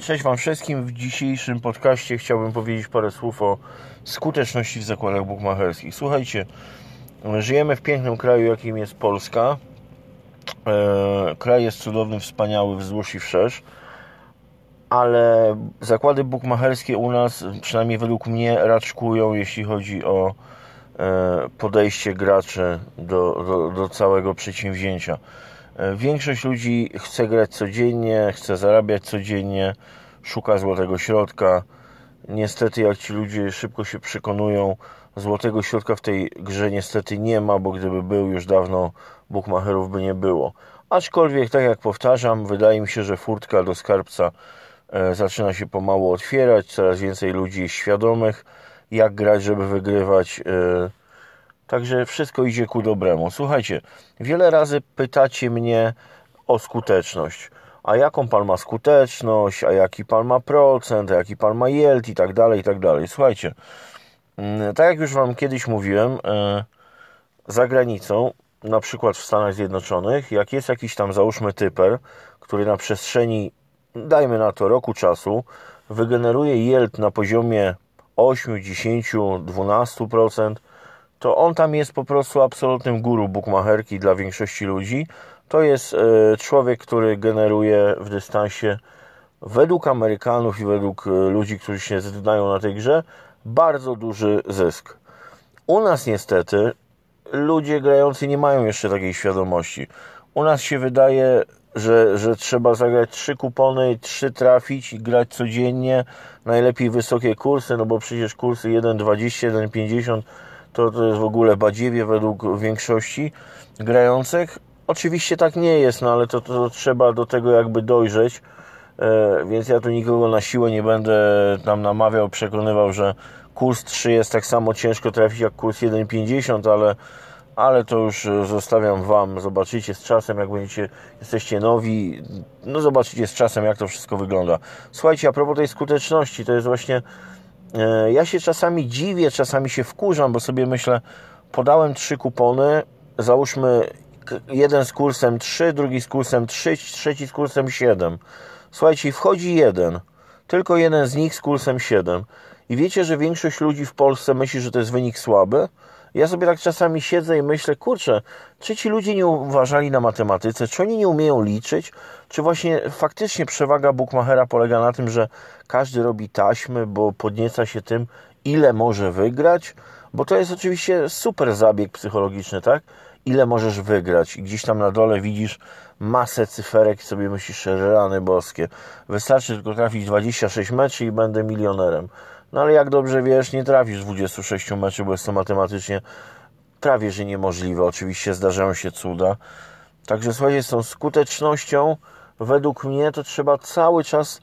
Cześć Wam wszystkim. W dzisiejszym podcaście chciałbym powiedzieć parę słów o skuteczności w zakładach bukmacherskich. Słuchajcie, żyjemy w pięknym kraju, jakim jest Polska. E, kraj jest cudowny, wspaniały wzdłuż i wszerz, ale zakłady bukmacherskie u nas, przynajmniej według mnie, raczkują, jeśli chodzi o e, podejście graczy do, do, do całego przedsięwzięcia. E, większość ludzi chce grać codziennie, chce zarabiać codziennie, szuka złotego środka. Niestety, jak ci ludzie szybko się przekonują, złotego środka w tej grze niestety nie ma, bo gdyby był, już dawno bookmacherów by nie było. Aczkolwiek, tak jak powtarzam, wydaje mi się, że furtka do skarbca e, zaczyna się pomału otwierać. Coraz więcej ludzi świadomych, jak grać, żeby wygrywać. Także wszystko idzie ku dobremu. Słuchajcie, wiele razy pytacie mnie o skuteczność. A jaką pan ma skuteczność, a jaki pan ma procent, a jaki pan ma yield i tak dalej, i tak dalej. Słuchajcie, mm, tak jak już wam kiedyś mówiłem, e, za granicą, na przykład w Stanach Zjednoczonych, jak jest jakiś tam załóżmy typer, który na przestrzeni, dajmy na to roku czasu, wygeneruje yield na poziomie 8, 10, 12%, to on tam jest po prostu absolutnym guru bookmacherki dla większości ludzi. To jest e, człowiek, który generuje w dystansie według Amerykanów i według e, ludzi, którzy się znają na tej grze, bardzo duży zysk. U nas niestety ludzie grający nie mają jeszcze takiej świadomości. U nas się wydaje, że, że trzeba zagrać trzy kupony, trzy trafić i grać codziennie, najlepiej wysokie kursy, no bo przecież kursy 1,20, 1,50 to, to jest w ogóle badziewie według większości grających. Oczywiście tak nie jest, no ale to, to trzeba do tego jakby dojrzeć, e, więc ja tu nikogo na siłę nie będę tam namawiał, przekonywał, że kurs 3 jest tak samo ciężko trafić jak kurs 1,50, ale, ale to już zostawiam Wam, zobaczycie z czasem, jak będziecie, jesteście nowi, no zobaczycie z czasem, jak to wszystko wygląda. Słuchajcie, a propos tej skuteczności, to jest właśnie E, ja się czasami dziwię, czasami się wkurzam, bo sobie myślę, podałem trzy kupony, załóżmy jeden z kursem 3, drugi z kursem 3, trzeci z kursem 7. Słuchajcie, wchodzi jeden, tylko jeden z nich z kursem 7. I wiecie, że większość ludzi w Polsce myśli, że to jest wynik słaby? Ja sobie tak czasami siedzę i myślę, kurczę, czy ci ludzie nie uważali na matematyce, czy oni nie umieją liczyć, czy właśnie faktycznie przewaga Bookmachera polega na tym, że każdy robi taśmy, bo podnieca się tym, ile może wygrać, bo to jest oczywiście super zabieg psychologiczny, tak? Ile możesz wygrać i gdzieś tam na dole widzisz masę cyferek i sobie myślisz, rany boskie. Wystarczy tylko trafić 26 meczy i będę milionerem. No ale jak dobrze wiesz, nie trafisz 26 meczów, bo jest to matematycznie prawie że niemożliwe. Oczywiście zdarzają się cuda. Także słuchajcie, z tą skutecznością według mnie to trzeba cały czas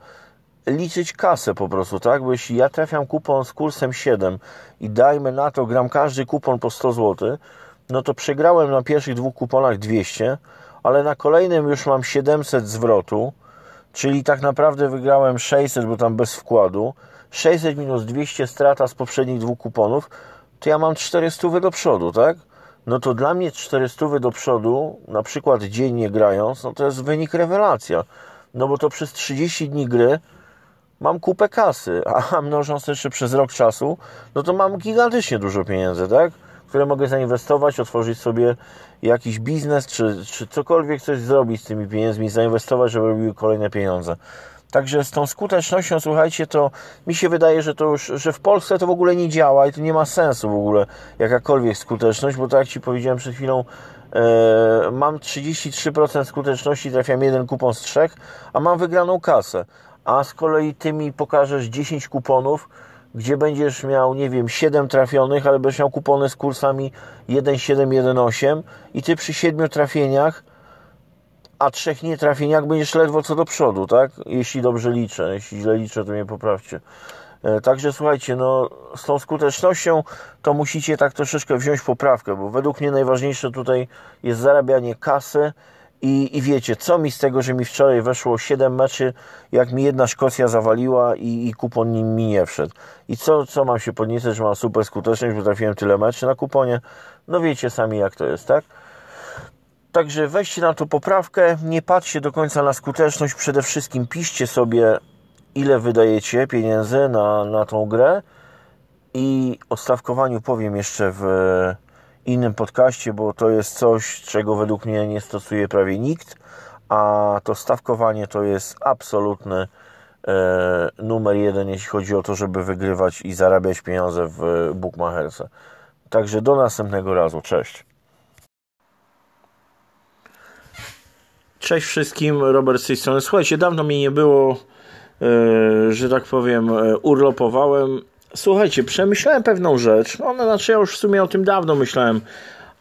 liczyć kasę po prostu, tak? Bo jeśli ja trafiam kupon z kursem 7 i dajmy na to, gram każdy kupon po 100 zł, no to przegrałem na pierwszych dwóch kuponach 200, ale na kolejnym już mam 700 zwrotu, czyli tak naprawdę wygrałem 600, bo tam bez wkładu. 600 minus 200 strata z poprzednich dwóch kuponów, to ja mam 400 do przodu, tak? No to dla mnie 400 do przodu, na przykład dziennie grając, no to jest wynik rewelacja. No bo to przez 30 dni gry mam kupę kasy, a mnożąc jeszcze przez rok czasu, no to mam gigantycznie dużo pieniędzy, tak? Które mogę zainwestować, otworzyć sobie jakiś biznes, czy, czy cokolwiek coś zrobić z tymi pieniędzmi, zainwestować, żeby robiły kolejne pieniądze. Także z tą skutecznością, słuchajcie, to mi się wydaje, że to już, że w Polsce to w ogóle nie działa i to nie ma sensu w ogóle jakakolwiek skuteczność, bo tak jak Ci powiedziałem przed chwilą, e, mam 33% skuteczności, trafiam jeden kupon z trzech, a mam wygraną kasę. A z kolei Ty mi pokażesz 10 kuponów, gdzie będziesz miał, nie wiem, 7 trafionych, ale będziesz miał kupony z kursami 1,7, 1,8 i Ty przy 7 trafieniach a trzech nietrafieniach będziesz ledwo co do przodu, tak? Jeśli dobrze liczę, jeśli źle liczę, to mnie poprawcie. E, także słuchajcie, no z tą skutecznością to musicie tak troszeczkę wziąć poprawkę, bo według mnie najważniejsze tutaj jest zarabianie kasy i, i wiecie, co mi z tego, że mi wczoraj weszło 7 meczy, jak mi jedna Szkocja zawaliła i, i kupon nim mi nie wszedł. I co, co mam się podniecać, że mam super skuteczność, bo trafiłem tyle meczy na kuponie? No wiecie sami jak to jest, tak? Także weźcie na to poprawkę, nie patrzcie do końca na skuteczność, przede wszystkim piszcie sobie ile wydajecie pieniędzy na, na tą grę i o stawkowaniu powiem jeszcze w innym podcaście, bo to jest coś, czego według mnie nie stosuje prawie nikt, a to stawkowanie to jest absolutny e, numer jeden, jeśli chodzi o to, żeby wygrywać i zarabiać pieniądze w bookmacherce. Także do następnego razu. Cześć. Cześć wszystkim, Robert z tej strony. Słuchajcie, dawno mnie nie było, e, że tak powiem, e, urlopowałem. Słuchajcie, przemyślałem pewną rzecz. No, znaczy ja już w sumie o tym dawno myślałem,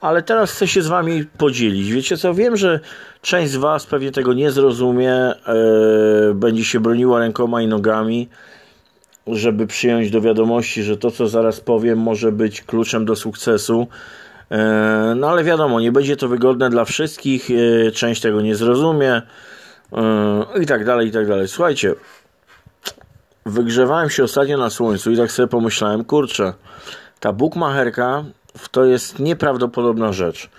ale teraz chcę się z wami podzielić. Wiecie co, wiem, że część z was pewnie tego nie zrozumie, e, będzie się broniła rękoma i nogami, żeby przyjąć do wiadomości, że to, co zaraz powiem, może być kluczem do sukcesu. E, no ale wiadomo, nie będzie to wygodne dla wszystkich, e, część tego nie zrozumie e, i tak dalej, i tak dalej. Słuchajcie, wygrzewałem się ostatnio na słońcu i tak sobie pomyślałem, kurczę, ta bukmacherka to jest nieprawdopodobna rzecz.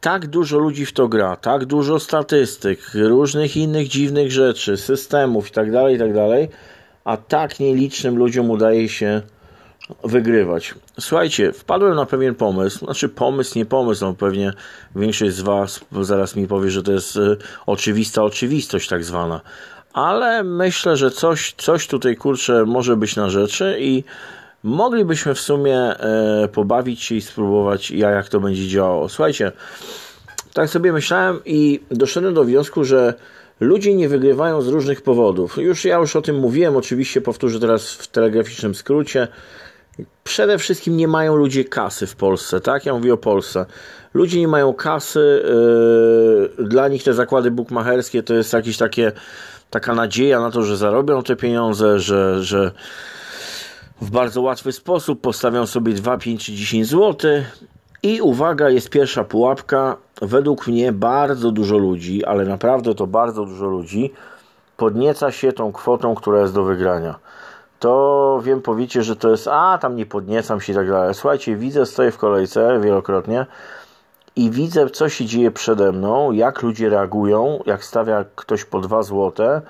Tak dużo ludzi w to gra, tak dużo statystyk, różnych innych dziwnych rzeczy, systemów i tak dalej, i tak a tak nielicznym ludziom udaje się wygrywać. Słuchajcie, wpadłem na pewien pomysł, znaczy pomysł, nie pomysł, no pewnie większość z Was zaraz mi powie, że to jest y, oczywista oczywistość tak zwana, ale myślę, że coś, coś tutaj kurczę może być na rzeczy i moglibyśmy w sumie e, pobawić się i spróbować, jak to będzie działało. Słuchajcie, tak sobie myślałem i doszedłem do wniosku, że ludzie nie wygrywają z różnych powodów. Już ja już o tym mówiłem, oczywiście powtórzę teraz w telegraficznym skrócie. Przede wszystkim nie mają ludzie kasy w Polsce, tak? Ja mówię o Polsce. Ludzie nie mają kasy, yy, dla nich te zakłady bukmacherskie to jest jakieś takie, taka nadzieja na to, że zarobią te pieniądze, że, że w bardzo łatwy sposób postawią sobie 2, 5 czy 10 zł. I uwaga, jest pierwsza pułapka. Według mnie bardzo dużo ludzi, ale naprawdę to bardzo dużo ludzi, podnieca się tą kwotą, która jest do wygrania to wiem, powiecie, że to jest, a tam nie podniecam się i tak dalej. Słuchajcie, widzę, stoję w kolejce wielokrotnie i widzę, co się dzieje przede mną, jak ludzie reagują, jak stawia ktoś po 2 złote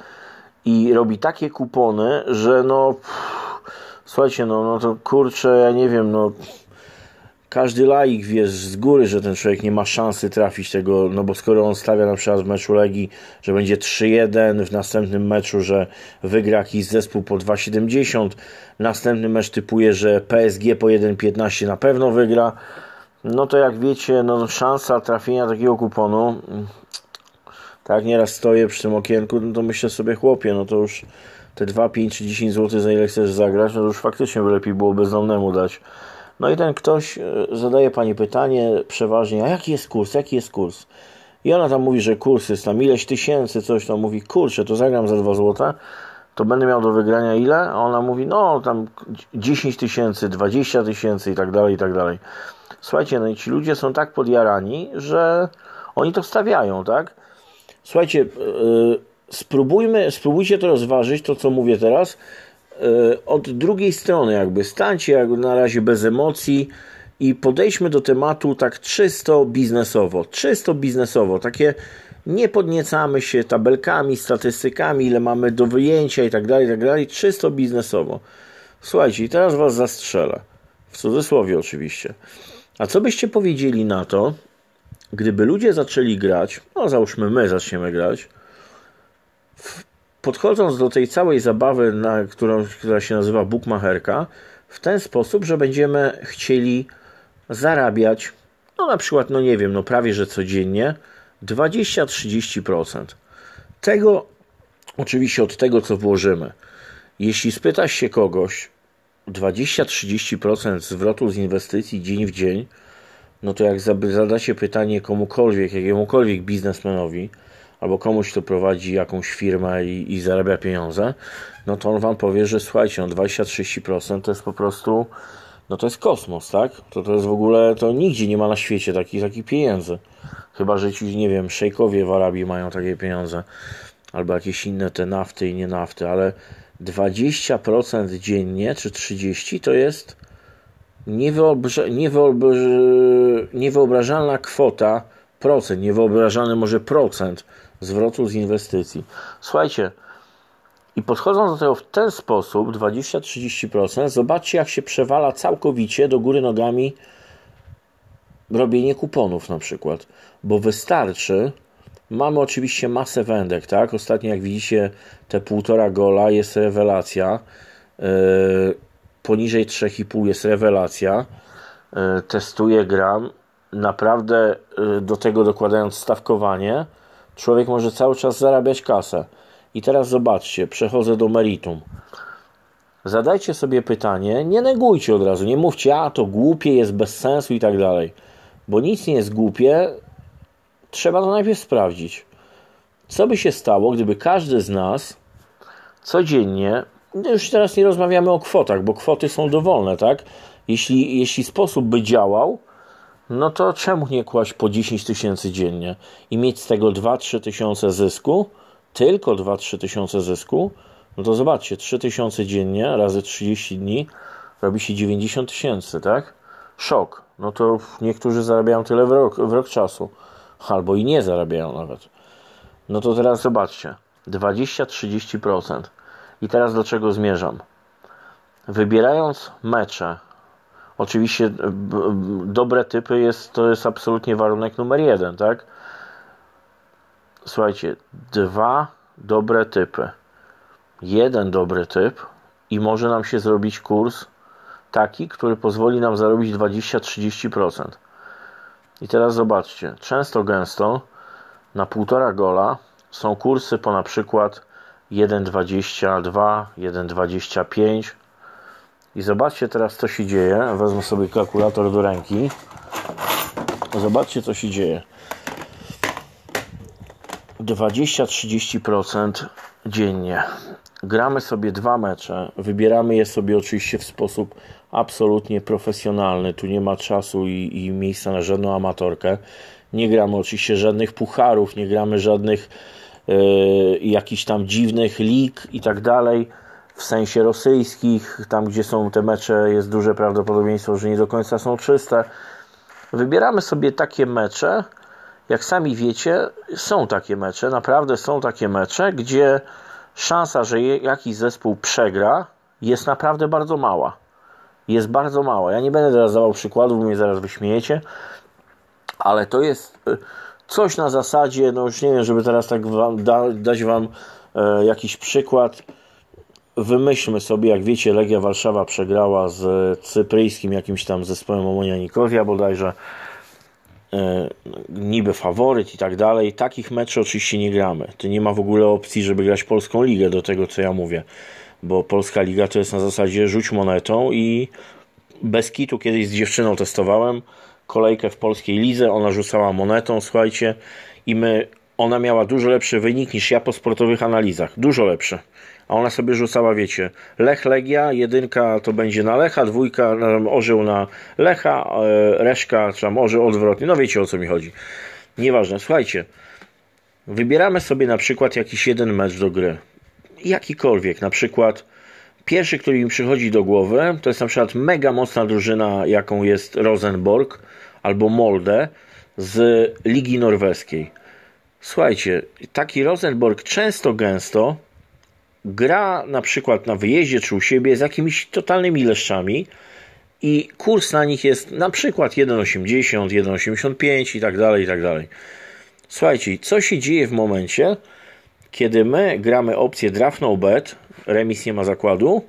i robi takie kupony, że no, pff, słuchajcie, no, no to kurczę, ja nie wiem, no każdy laik wie z góry, że ten człowiek nie ma szansy trafić tego, no bo skoro on stawia na przykład w meczu Legii, że będzie 3-1, w następnym meczu, że wygra jakiś zespół po 2,70, następny mecz typuje, że PSG po 1,15 na pewno wygra, no to jak wiecie, no szansa trafienia takiego kuponu, tak nieraz stoję przy tym okienku, no to myślę sobie, chłopie, no to już te 2, 5 czy 10 zł za ile chcesz zagrać, no to już faktycznie by lepiej było bezdomnemu dać. No i ten ktoś e, zadaje pani pytanie przeważnie, a jaki jest kurs, jaki jest kurs? I ona tam mówi, że kurs jest tam ileś tysięcy, coś tam mówi, kurczę, to zagram za 2 złota, to będę miał do wygrania ile? A ona mówi, no tam 10 tysięcy, 20 tysięcy i tak dalej, i tak dalej. Słuchajcie, no i ci ludzie są tak podjarani, że oni to stawiają, tak? Słuchajcie, yy, spróbujmy, spróbujcie to rozważyć, to co mówię teraz, od drugiej strony, jakby stańcie jak na razie bez emocji i podejdźmy do tematu tak czysto biznesowo. Czysto biznesowo, takie nie podniecamy się tabelkami, statystykami, ile mamy do wyjęcia i tak dalej, i tak dalej, czysto biznesowo. Słuchajcie, teraz was zastrzelę. W cudzysłowie oczywiście. A co byście powiedzieli na to, gdyby ludzie zaczęli grać, no załóżmy my zaczniemy grać, podchodząc do tej całej zabawy, na którą, która się nazywa bookmacherka, w ten sposób, że będziemy chcieli zarabiać, no na przykład, no nie wiem, no prawie że codziennie 20-30%. Tego oczywiście od tego, co włożymy. Jeśli spytasz się kogoś 20-30% zwrotu z inwestycji dzień w dzień, no to jak zadacie pytanie komukolwiek, jakiemukolwiek biznesmenowi, albo komuś, kto prowadzi jakąś firmę i, i zarabia pieniądze, no to on wam powie, że słuchajcie, no 20-30% to jest po prostu, no to jest kosmos, tak? To, to jest w ogóle, to nigdzie nie ma na świecie takich, takich pieniędzy. Chyba, że ci, nie wiem, szejkowie w Arabii mają takie pieniądze, albo jakieś inne te nafty i nie nafty, ale 20% dziennie, czy 30% to jest niewyobrażalna kwota, procent, niewyobrażalny może procent zwrotu z inwestycji. Słuchajcie, I podchodząc do tego w ten sposób, 20-30%, zobaczcie, jak się przewala całkowicie do góry nogami robienie kuponów na przykład. Bo wystarczy, mamy oczywiście masę wędek, tak? Ostatnio, jak widzicie, te półtora gola jest rewelacja. Yy, poniżej 3,5 jest rewelacja. Yy, testuję gram. Naprawdę yy, do tego dokładając stawkowanie, człowiek może cały czas zarabiać kasę. I teraz zobaczcie, przechodzę do meritum. Zadajcie sobie pytanie, nie negujcie od razu, nie mówcie, a to głupie, jest bez sensu i tak dalej. Bo nic nie jest głupie, trzeba to najpierw sprawdzić. Co by się stało, gdyby każdy z nas codziennie, już teraz nie rozmawiamy o kwotach, bo kwoty są dowolne, tak? Jeśli, jeśli sposób by działał, no to czemu nie kłaść po 10 tysięcy dziennie i mieć z tego 2-3 tysiące zysku, tylko 2-3 tysiące zysku, no to zobaczcie, 3 tysiące dziennie razy 30 dni robi się 90 tysięcy, tak? Szok. No to niektórzy zarabiają tyle w rok, w rok czasu, albo i nie zarabiają nawet. No to teraz zobaczcie, 20-30%. I teraz do czego zmierzam? Wybierając mecze, oczywiście dobre typy jest, to jest absolutnie warunek numer jeden, tak? słuchajcie, dwa dobre typy. Jeden dobry typ i może nam się zrobić kurs taki, który pozwoli nam zarobić 20-30%. I teraz zobaczcie, często gęsto na półtora gola są kursy po na przykład 1,22, 1,25 i zobaczcie teraz co się dzieje. Wezmę sobie kalkulator do ręki. Zobaczcie co się dzieje. 20-30% dziennie. Gramy sobie dwa mecze, wybieramy je sobie oczywiście w sposób absolutnie profesjonalny. Tu nie ma czasu i, i miejsca na żadną amatorkę. Nie gramy oczywiście żadnych pucharów, nie gramy żadnych yy, jakichś tam dziwnych lig i tak dalej. W sensie rosyjskich, tam gdzie są te mecze, jest duże prawdopodobieństwo, że nie do końca są czyste. Wybieramy sobie takie mecze, jak sami wiecie, są takie mecze, naprawdę są takie mecze, gdzie szansa, że jakiś zespół przegra, jest naprawdę bardzo mała. Jest bardzo mała. Ja nie będę teraz dawał przykładów, bo mnie zaraz wyśmiejecie, ale to jest y, coś na zasadzie, no już nie wiem, żeby teraz tak wam, da, dać Wam e, jakiś przykład. Wymyślmy sobie, jak wiecie, Legia Warszawa przegrała z cypryjskim jakimś tam zespołem Omonia Nikozja bodajże E, niby faworyt i tak dalej. Takich meczy oczywiście nie gramy. To nie ma w ogóle opcji, żeby grać polską ligę do tego, co ja mówię. Bo polska liga to jest na zasadzie rzuć monetą i bez kitu kiedyś z dziewczyną testowałem kolejkę w polskiej lidze, ona rzucała monetą, słuchajcie, i my, ona miała dużo lepszy wynik niż ja po sportowych analizach. Dużo lepszy a ona sobie rzucała, wiecie, Lech Legia, jedynka to będzie na Lecha, dwójka orzeł na Lecha, e, reszka, czy tam orzeł odwrotnie, no wiecie o co mi chodzi. Nieważne, słuchajcie, wybieramy sobie na przykład jakiś jeden mecz do gry, jakikolwiek, na przykład pierwszy, który mi przychodzi do głowy, to jest na przykład mega mocna drużyna, jaką jest Rosenborg albo Molde z Ligi Norweskiej. Słuchajcie, taki Rosenborg często gęsto gra na przykład na wyjeździe czy u siebie z jakimiś totalnymi leszczami i kurs na nich jest na przykład 1,80, 1,85 i tak dalej, i tak dalej. Słuchajcie, co się dzieje w momencie, kiedy my gramy opcję draft no bet, remis nie ma zakładu,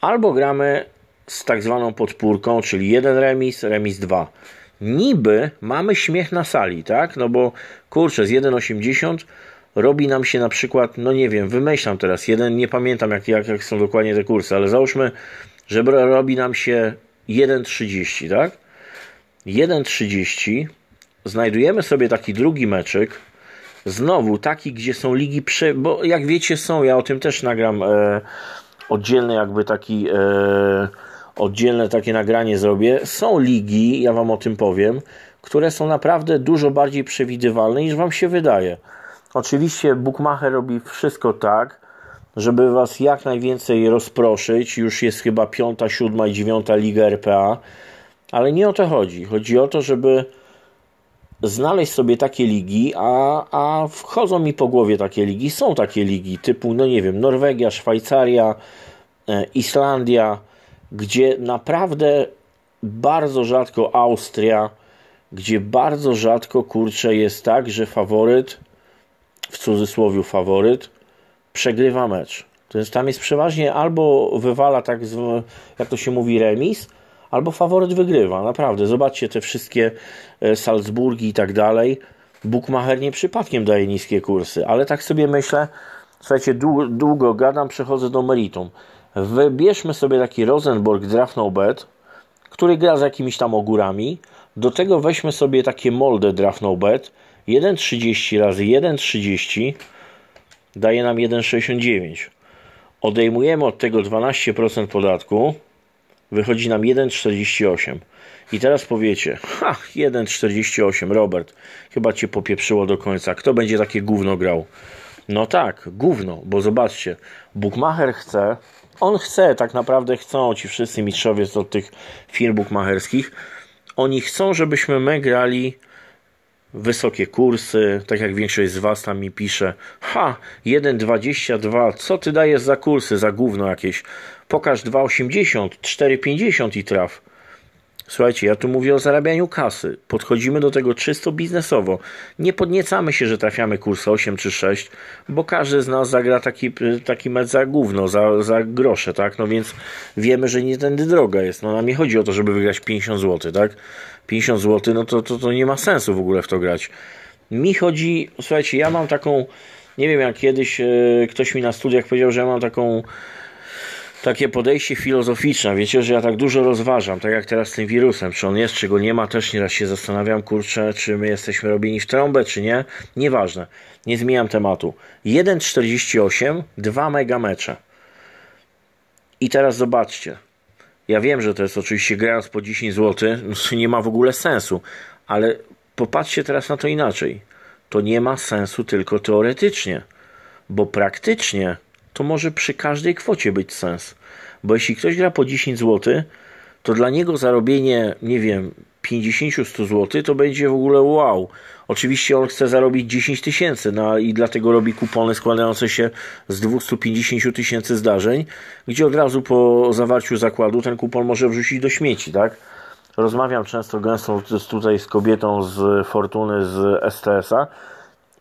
albo gramy z tak zwaną podpórką, czyli jeden remis, remis 2. Niby mamy śmiech na sali, tak? No bo kurczę, z 1,80 robi nam się na przykład, no nie wiem, wymyślam teraz, jeden, nie pamiętam jak, jak, jak są dokładnie te kursy, ale załóżmy, że robi nam się 1,30, tak? 1,30 znajdujemy sobie taki drugi meczyk, znowu taki, gdzie są ligi, prze... bo jak wiecie są, ja o tym też nagram e, oddzielny jakby taki e, oddzielne takie nagranie zrobię, są ligi, ja wam o tym powiem, które są naprawdę dużo bardziej przewidywalne niż wam się wydaje. Oczywiście Bookmacher robi wszystko tak, żeby Was jak najwięcej rozproszyć. Już jest chyba piąta, siódma i dziewiąta liga RPA, ale nie o to chodzi. Chodzi o to, żeby znaleźć sobie takie ligi, a, a wchodzą mi po głowie takie ligi. Są takie ligi typu, no nie wiem, Norwegia, Szwajcaria, e, Islandia, gdzie naprawdę bardzo rzadko Austria, gdzie bardzo rzadko kurczę jest tak, że faworyt, w cudzysłowie faworyt, przegrywa mecz. To jest, tam jest przeważnie albo wywala tak, jak to się mówi, remis, albo faworyt wygrywa. Naprawdę, zobaczcie te wszystkie e, Salzburgi i tak dalej. Bukmacher nie przypadkiem daje niskie kursy, ale tak sobie myślę, słuchajcie, długo, długo gadam, przechodzę do meritum. Wybierzmy sobie taki Rosenborg Draft No Bet, który gra z jakimiś tam ogórami. Do tego weźmy sobie takie Molde Draft No Bet. 1,30 razy 1,30 daje nam 1,69. Odejmujemy od tego 12% podatku. Wychodzi nam 1,48. I teraz powiecie, ha, 1,48, Robert, chyba cię popieprzyło do końca. Kto będzie takie gówno grał? No tak, gówno, bo zobaczcie, Bookmacher chce, on chce, tak naprawdę chcą ci wszyscy mistrzowie od tych firm bookmacherskich, oni chcą, żebyśmy my grali wysokie kursy, tak jak większość z Was tam mi pisze. Ha, 1,22, co ty dajesz za kursy, za gówno jakieś? Pokaż 2,80, 4,50 i traf. Słuchajcie, ja tu mówię o zarabianiu kasy. Podchodzimy do tego czysto biznesowo. Nie podniecamy się, że trafiamy kurs 8 czy 6, bo każdy z nas zagra taki, taki mecz za gówno, za, za grosze, tak? No więc wiemy, że nie tędy droga jest. No nam nie chodzi o to, żeby wygrać 50 zł, tak? 50 zł, no to, to, to nie ma sensu w ogóle w to grać. Mi chodzi, słuchajcie, ja mam taką, nie wiem jak kiedyś e, ktoś mi na studiach powiedział, że ja mam taką takie podejście filozoficzne. Wiecie, że ja tak dużo rozważam, tak jak teraz z tym wirusem. Czy on jest, czy go nie ma, też nieraz się zastanawiam, kurczę, czy my jesteśmy robieni w trąbę, czy nie. Nieważne. Nie zmieniam tematu. 1,48, 2 mega mecze. I teraz zobaczcie. Ja wiem, że to jest oczywiście grając po 10 zł, nie ma w ogóle sensu, ale popatrzcie teraz na to inaczej. To nie ma sensu tylko teoretycznie, bo praktycznie to może przy każdej kwocie być sens. Bo jeśli ktoś gra po 10 zł, to dla niego zarobienie, nie wiem, 50-100 zł to będzie w ogóle wow. Oczywiście on chce zarobić 10 tysięcy, no i dlatego robi kupony składające się z 250 tysięcy zdarzeń, gdzie od razu po zawarciu zakładu ten kupon może wrzucić do śmieci, tak? Rozmawiam często gęsto tutaj z kobietą z Fortuny z STS-a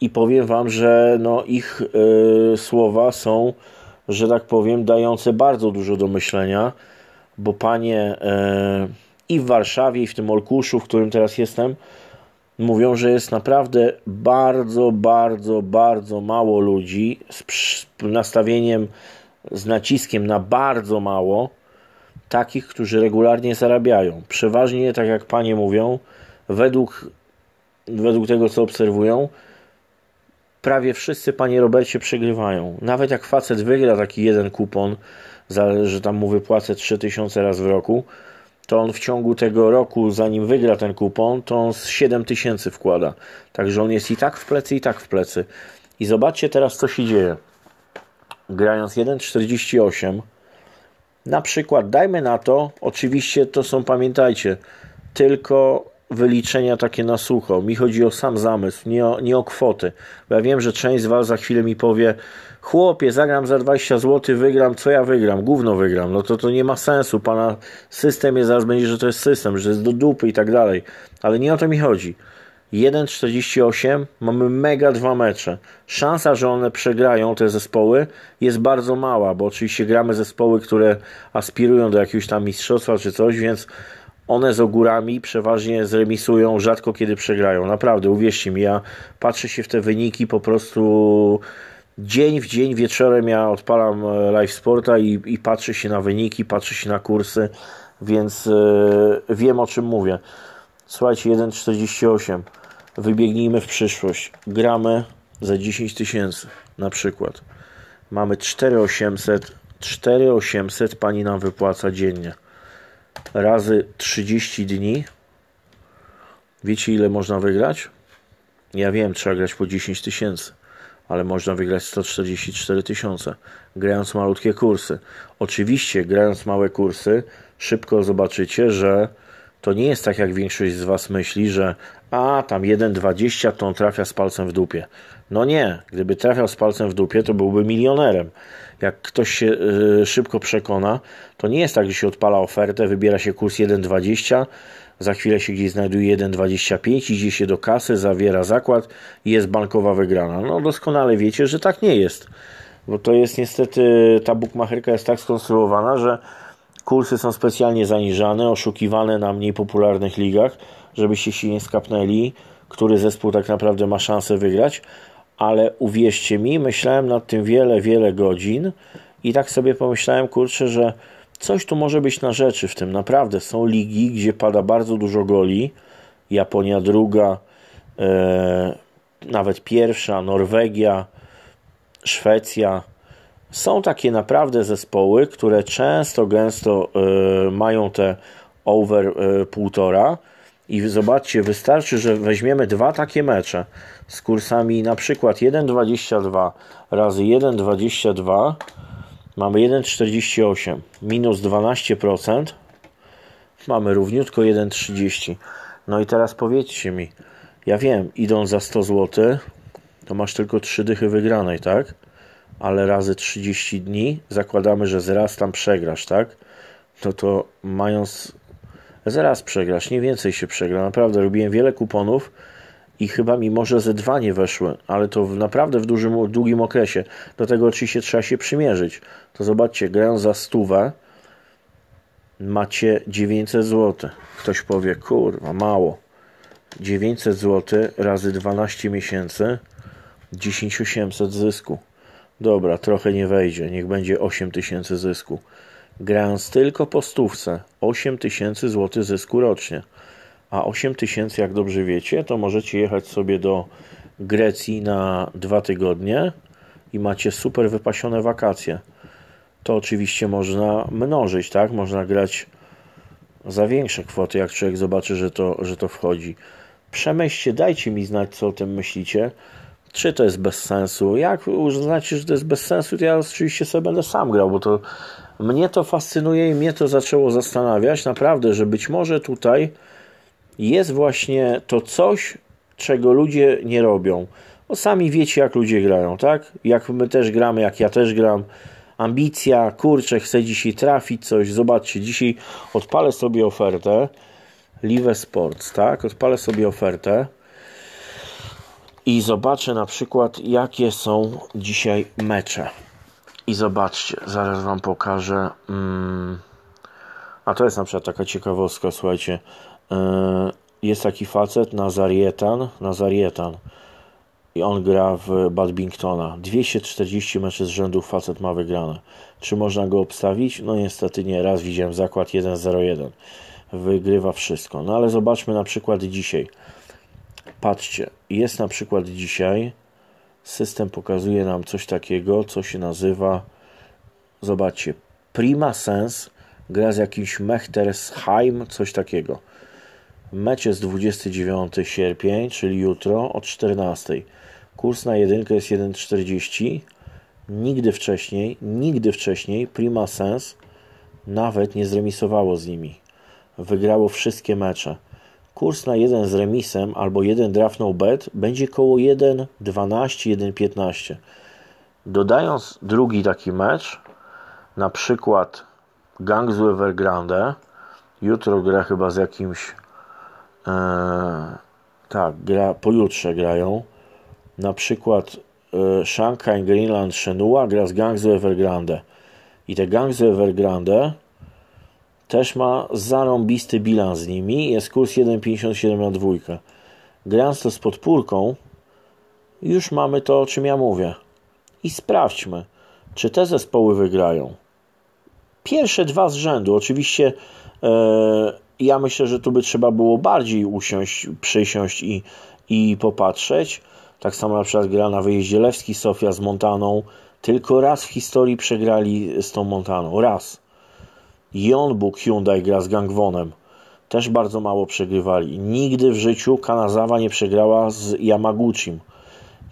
i powiem Wam, że no ich y, słowa są, że tak powiem, dające bardzo dużo do myślenia, bo panie y, i w Warszawie, i w tym Olkuszu, w którym teraz jestem, mówią, że jest naprawdę bardzo, bardzo, bardzo mało ludzi z nastawieniem, z naciskiem na bardzo mało, takich, którzy regularnie zarabiają. Przeważnie, tak jak panie mówią, według, według tego, co obserwują, prawie wszyscy, panie Robercie, przegrywają. Nawet jak facet wygra taki jeden kupon, za, że tam mu wypłacę 3000 raz w roku, to on w ciągu tego roku, zanim wygra ten kupon, to on z 7 tysięcy wkłada. Także on jest i tak w plecy, i tak w plecy. I zobaczcie teraz, co się dzieje. Grając 1,48, na przykład, dajmy na to, oczywiście to są, pamiętajcie, tylko wyliczenia takie na sucho. Mi chodzi o sam zamysł, nie o, nie o kwoty. Bo ja wiem, że część z Was za chwilę mi powie, chłopie, zagram za 20 zł, wygram, co ja wygram? Gówno wygram. No to to nie ma sensu. Pana system jest, zaraz będzie, że to jest system, że jest do dupy i tak dalej. Ale nie o to mi chodzi. 1,48 mamy mega dwa mecze. Szansa, że one przegrają te zespoły jest bardzo mała, bo oczywiście gramy zespoły, które aspirują do jakiegoś tam mistrzostwa czy coś, więc one z ogórami przeważnie zremisują, rzadko kiedy przegrają. Naprawdę, uwierzcie mi, ja patrzę się w te wyniki po prostu dzień w dzień, wieczorem ja odpalam e, live sporta i, i patrzę się na wyniki, patrzę się na kursy, więc yy, wiem o czym mówię. Słuchajcie, 1,48. Wybiegnijmy w przyszłość. Gramy za 10 tysięcy na przykład. Mamy 4800. 4800 pani nam wypłaca dziennie razy 30 dni. Wiecie ile można wygrać? Ja wiem, trzeba grać po 10 tysięcy, ale można wygrać 144 tysiące, grając malutkie kursy. Oczywiście, grając małe kursy, szybko zobaczycie, że to nie jest tak, jak większość z Was myśli, że a tam 1,20 to on trafia z palcem w dupie. No nie, gdyby trafiał z palcem w dupie, to byłby milionerem. Jak ktoś się y, szybko przekona, to nie jest tak, że się odpala ofertę, wybiera się kurs 1,20, za chwilę się gdzieś znajduje 1,25, idzie się do kasy, zawiera zakład i jest bankowa wygrana. No doskonale wiecie, że tak nie jest. Bo to jest niestety, ta bukmacherka jest tak skonstruowana, że kursy są specjalnie zaniżane, oszukiwane na mniej popularnych ligach, żebyście się nie skapnęli, który zespół tak naprawdę ma szansę wygrać. Ale uwierzcie mi, myślałem nad tym wiele, wiele godzin i tak sobie pomyślałem, kurczę, że coś tu może być na rzeczy w tym. Naprawdę są ligi, gdzie pada bardzo dużo goli. Japonia druga, e, nawet pierwsza, Norwegia, Szwecja. Są takie naprawdę zespoły, które często, gęsto e, mają te over e, półtora. I zobaczcie, wystarczy, że weźmiemy dwa takie mecze z kursami na przykład 1,22 razy 1,22 Mamy 1,48 minus 12%. Mamy równiutko 1,30. No i teraz powiedzcie mi, ja wiem, idąc za 100 zł, to masz tylko 3 dychy wygranej, tak? Ale razy 30 dni zakładamy, że zaraz tam przegrasz, tak? No to mając zaraz przegrasz, nie więcej się przegra. Naprawdę robiłem wiele kuponów i chyba mi może ze dwa nie weszły, ale to naprawdę w dużym, długim okresie. Do tego oczywiście trzeba się przymierzyć. To zobaczcie, grając za stówę macie 900 zł. Ktoś powie, kurwa, mało. 900 zł razy 12 miesięcy 10800 zysku. Dobra, trochę nie wejdzie, niech będzie 8000 zysku. Grając tylko po stówce, 8000 zł zysku rocznie a 8 tysięcy, jak dobrze wiecie, to możecie jechać sobie do Grecji na dwa tygodnie i macie super wypasione wakacje. To oczywiście można mnożyć, tak? Można grać za większe kwoty, jak człowiek zobaczy, że to, że to wchodzi. Przemyślcie, dajcie mi znać, co o tym myślicie. Czy to jest bez sensu? Jak uznacie, że to jest bez sensu, to ja oczywiście sobie będę sam grał, bo to mnie to fascynuje i mnie to zaczęło zastanawiać. Naprawdę, że być może tutaj jest właśnie to coś, czego ludzie nie robią. Bo sami wiecie, jak ludzie grają, tak? Jak my też gramy, jak ja też gram. Ambicja, kurczę, chcę dzisiaj trafić coś. Zobaczcie, dzisiaj odpalę sobie ofertę. Live Sports, tak? Odpalę sobie ofertę i zobaczę na przykład, jakie są dzisiaj mecze. I zobaczcie, zaraz Wam pokażę. Mm, a to jest na przykład taka ciekawostka, słuchajcie. E, jest taki facet Nazarietan, Nazarietan i on gra w Badmintona. 240 meczy z rzędu facet ma wygrane. Czy można go obstawić? No niestety nie. Raz widziałem zakład 1-0-1. Wygrywa wszystko. No ale zobaczmy na przykład dzisiaj. Patrzcie, jest na przykład dzisiaj system pokazuje nam coś takiego, co się nazywa zobaczcie, Prima Sense gra z jakimś Mechtersheim, coś takiego. Mecz jest 29 sierpień, czyli jutro o 14. Kurs na jedynkę jest 1,40. Nigdy wcześniej, nigdy wcześniej Prima Sens nawet nie zremisowało z nimi. Wygrało wszystkie mecze. Kurs na jeden z remisem albo jeden draft no bet będzie koło 1,12, 1,15. Dodając drugi taki mecz, na przykład Gang z Evergrande, jutro gra chyba z jakimś tak, gra, pojutrze grają. Na przykład e, Shanghai Greenland Shenhua gra z Gangzhou Evergrande. I te Gangzhou Evergrande też ma zarąbisty bilans z nimi. Jest kurs 1,57 na dwójkę. Grając to z podpórką, już mamy to, o czym ja mówię. I sprawdźmy, czy te zespoły wygrają. Pierwsze dwa z rzędu, oczywiście e, ja myślę, że tu by trzeba było bardziej usiąść, przysiąść i, i popatrzeć. Tak samo na przykład gra na wyjeździe Lewski Sofia z Montaną. Tylko raz w historii przegrali z tą Montaną. Raz. Jeonbuk Hyundai gra z Gangwonem. Też bardzo mało przegrywali. Nigdy w życiu Kanazawa nie przegrała z Yamaguchim.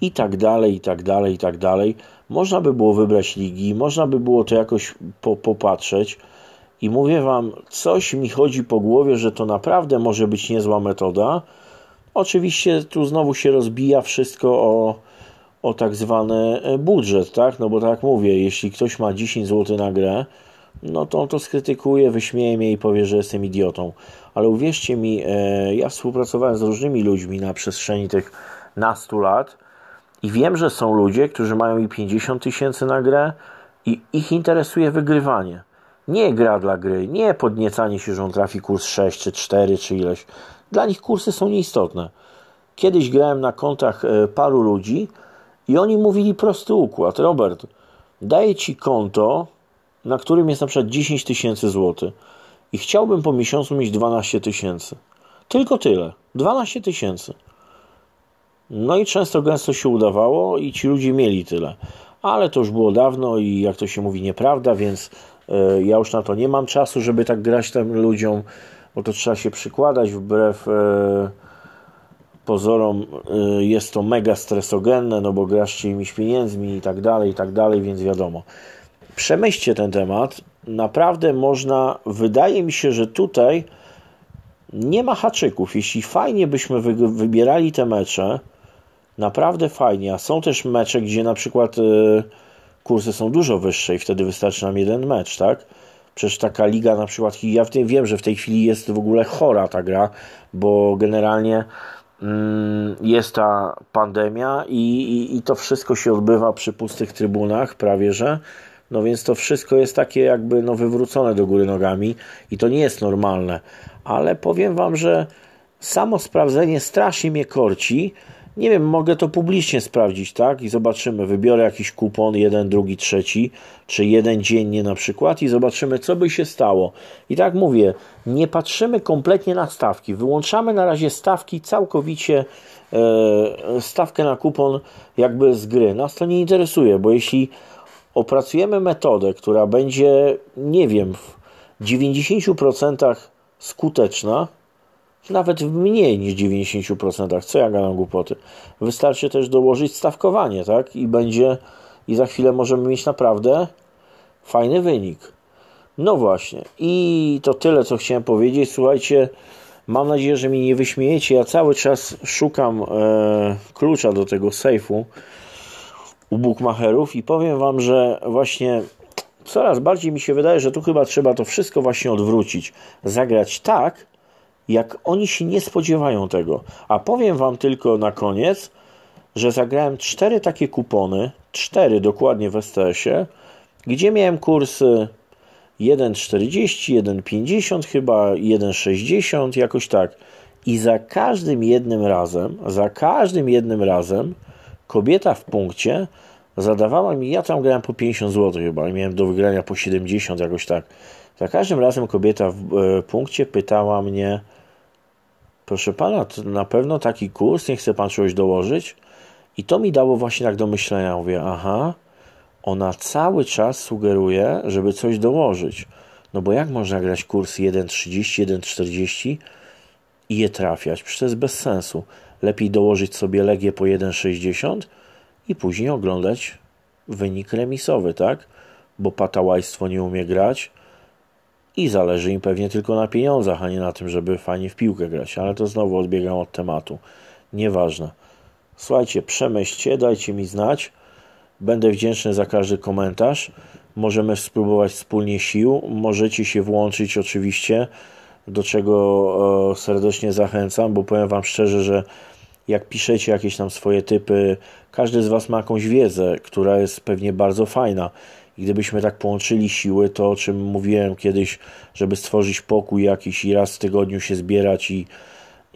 I tak dalej, i tak dalej, i tak dalej. Można by było wybrać ligi, można by było to jakoś po, popatrzeć i mówię Wam, coś mi chodzi po głowie, że to naprawdę może być niezła metoda. Oczywiście tu znowu się rozbija wszystko o, o tak zwany e, budżet, tak? No bo tak mówię, jeśli ktoś ma 10 zł na grę, no to on to skrytykuje, wyśmieje mnie i powie, że jestem idiotą. Ale uwierzcie mi, e, ja współpracowałem z różnymi ludźmi na przestrzeni tych nastu lat i wiem, że są ludzie, którzy mają i 50 tysięcy na grę i ich interesuje wygrywanie. Nie gra dla gry, nie podniecanie się, że on trafi kurs 6 czy 4 czy ileś. Dla nich kursy są nieistotne. Kiedyś grałem na kontach e, paru ludzi i oni mówili prosty układ. Robert, daję ci konto, na którym jest na przykład 10 tysięcy złotych i chciałbym po miesiącu mieć 12 tysięcy. Tylko tyle. 12 tysięcy. No i często gęsto się udawało i ci ludzie mieli tyle. Ale to już było dawno i jak to się mówi nieprawda, więc ja już na to nie mam czasu, żeby tak grać tym ludziom, bo to trzeba się przykładać wbrew e, pozorom e, jest to mega stresogenne, no bo grasz czyimiś pieniędzmi i tak dalej, i tak dalej, więc wiadomo. Przemyślcie ten temat. Naprawdę można, wydaje mi się, że tutaj nie ma haczyków. Jeśli fajnie byśmy wybierali te mecze, naprawdę fajnie, a są też mecze, gdzie na przykład y, kursy są dużo wyższe i wtedy wystarczy nam jeden mecz, tak? Przecież taka liga na przykład, ja w tym wiem, że w tej chwili jest w ogóle chora ta gra, bo generalnie mm, jest ta pandemia i, i, i to wszystko się odbywa przy pustych trybunach prawie, że no więc to wszystko jest takie jakby no wywrócone do góry nogami i to nie jest normalne. Ale powiem Wam, że samo sprawdzenie strasznie mnie korci. Nie wiem, mogę to publicznie sprawdzić, tak? I zobaczymy. Wybiorę jakiś kupon, jeden, drugi, trzeci, czy jeden dziennie na przykład i zobaczymy, co by się stało. I tak mówię, nie patrzymy kompletnie na stawki. Wyłączamy na razie stawki całkowicie, e, stawkę na kupon jakby z gry. Nas to nie interesuje, bo jeśli opracujemy metodę, która będzie, nie wiem, w 90% skuteczna, nawet w mniej niż 90%, co ja gadam głupoty. Wystarczy też dołożyć stawkowanie, tak? I będzie, i za chwilę możemy mieć naprawdę fajny wynik. No właśnie. I to tyle, co chciałem powiedzieć. Słuchajcie, mam nadzieję, że mi nie wyśmiejecie. Ja cały czas szukam e, klucza do tego sejfu u bookmacherów i powiem Wam, że właśnie coraz bardziej mi się wydaje, że tu chyba trzeba to wszystko właśnie odwrócić. Zagrać tak, jak oni się nie spodziewają tego. A powiem Wam tylko na koniec, że zagrałem cztery takie kupony, cztery dokładnie w STS-ie, gdzie miałem kursy 1,40, 1,50 chyba, 1,60, jakoś tak. I za każdym jednym razem, za każdym jednym razem kobieta w punkcie zadawała mi, ja tam grałem po 50 zł chyba, miałem do wygrania po 70 jakoś tak. Za każdym razem kobieta w e, punkcie pytała mnie, proszę pana, na pewno taki kurs, nie chce pan czegoś dołożyć? I to mi dało właśnie tak do myślenia. Mówię, aha, ona cały czas sugeruje, żeby coś dołożyć. No bo jak można grać kurs 1,30, 1,40 i je trafiać? Przecież to jest bez sensu. Lepiej dołożyć sobie Legię po 1,60 i później oglądać wynik remisowy, tak? Bo patałajstwo nie umie grać i zależy im pewnie tylko na pieniądzach, a nie na tym, żeby fajnie w piłkę grać. Ale to znowu odbiegam od tematu. Nieważne. Słuchajcie, przemyślcie, dajcie mi znać. Będę wdzięczny za każdy komentarz. Możemy spróbować wspólnie sił. Możecie się włączyć oczywiście, do czego e, serdecznie zachęcam, bo powiem Wam szczerze, że jak piszecie jakieś tam swoje typy, każdy z Was ma jakąś wiedzę, która jest pewnie bardzo fajna. I gdybyśmy tak połączyli siły, to o czym mówiłem kiedyś, żeby stworzyć pokój jakiś i raz w tygodniu się zbierać i,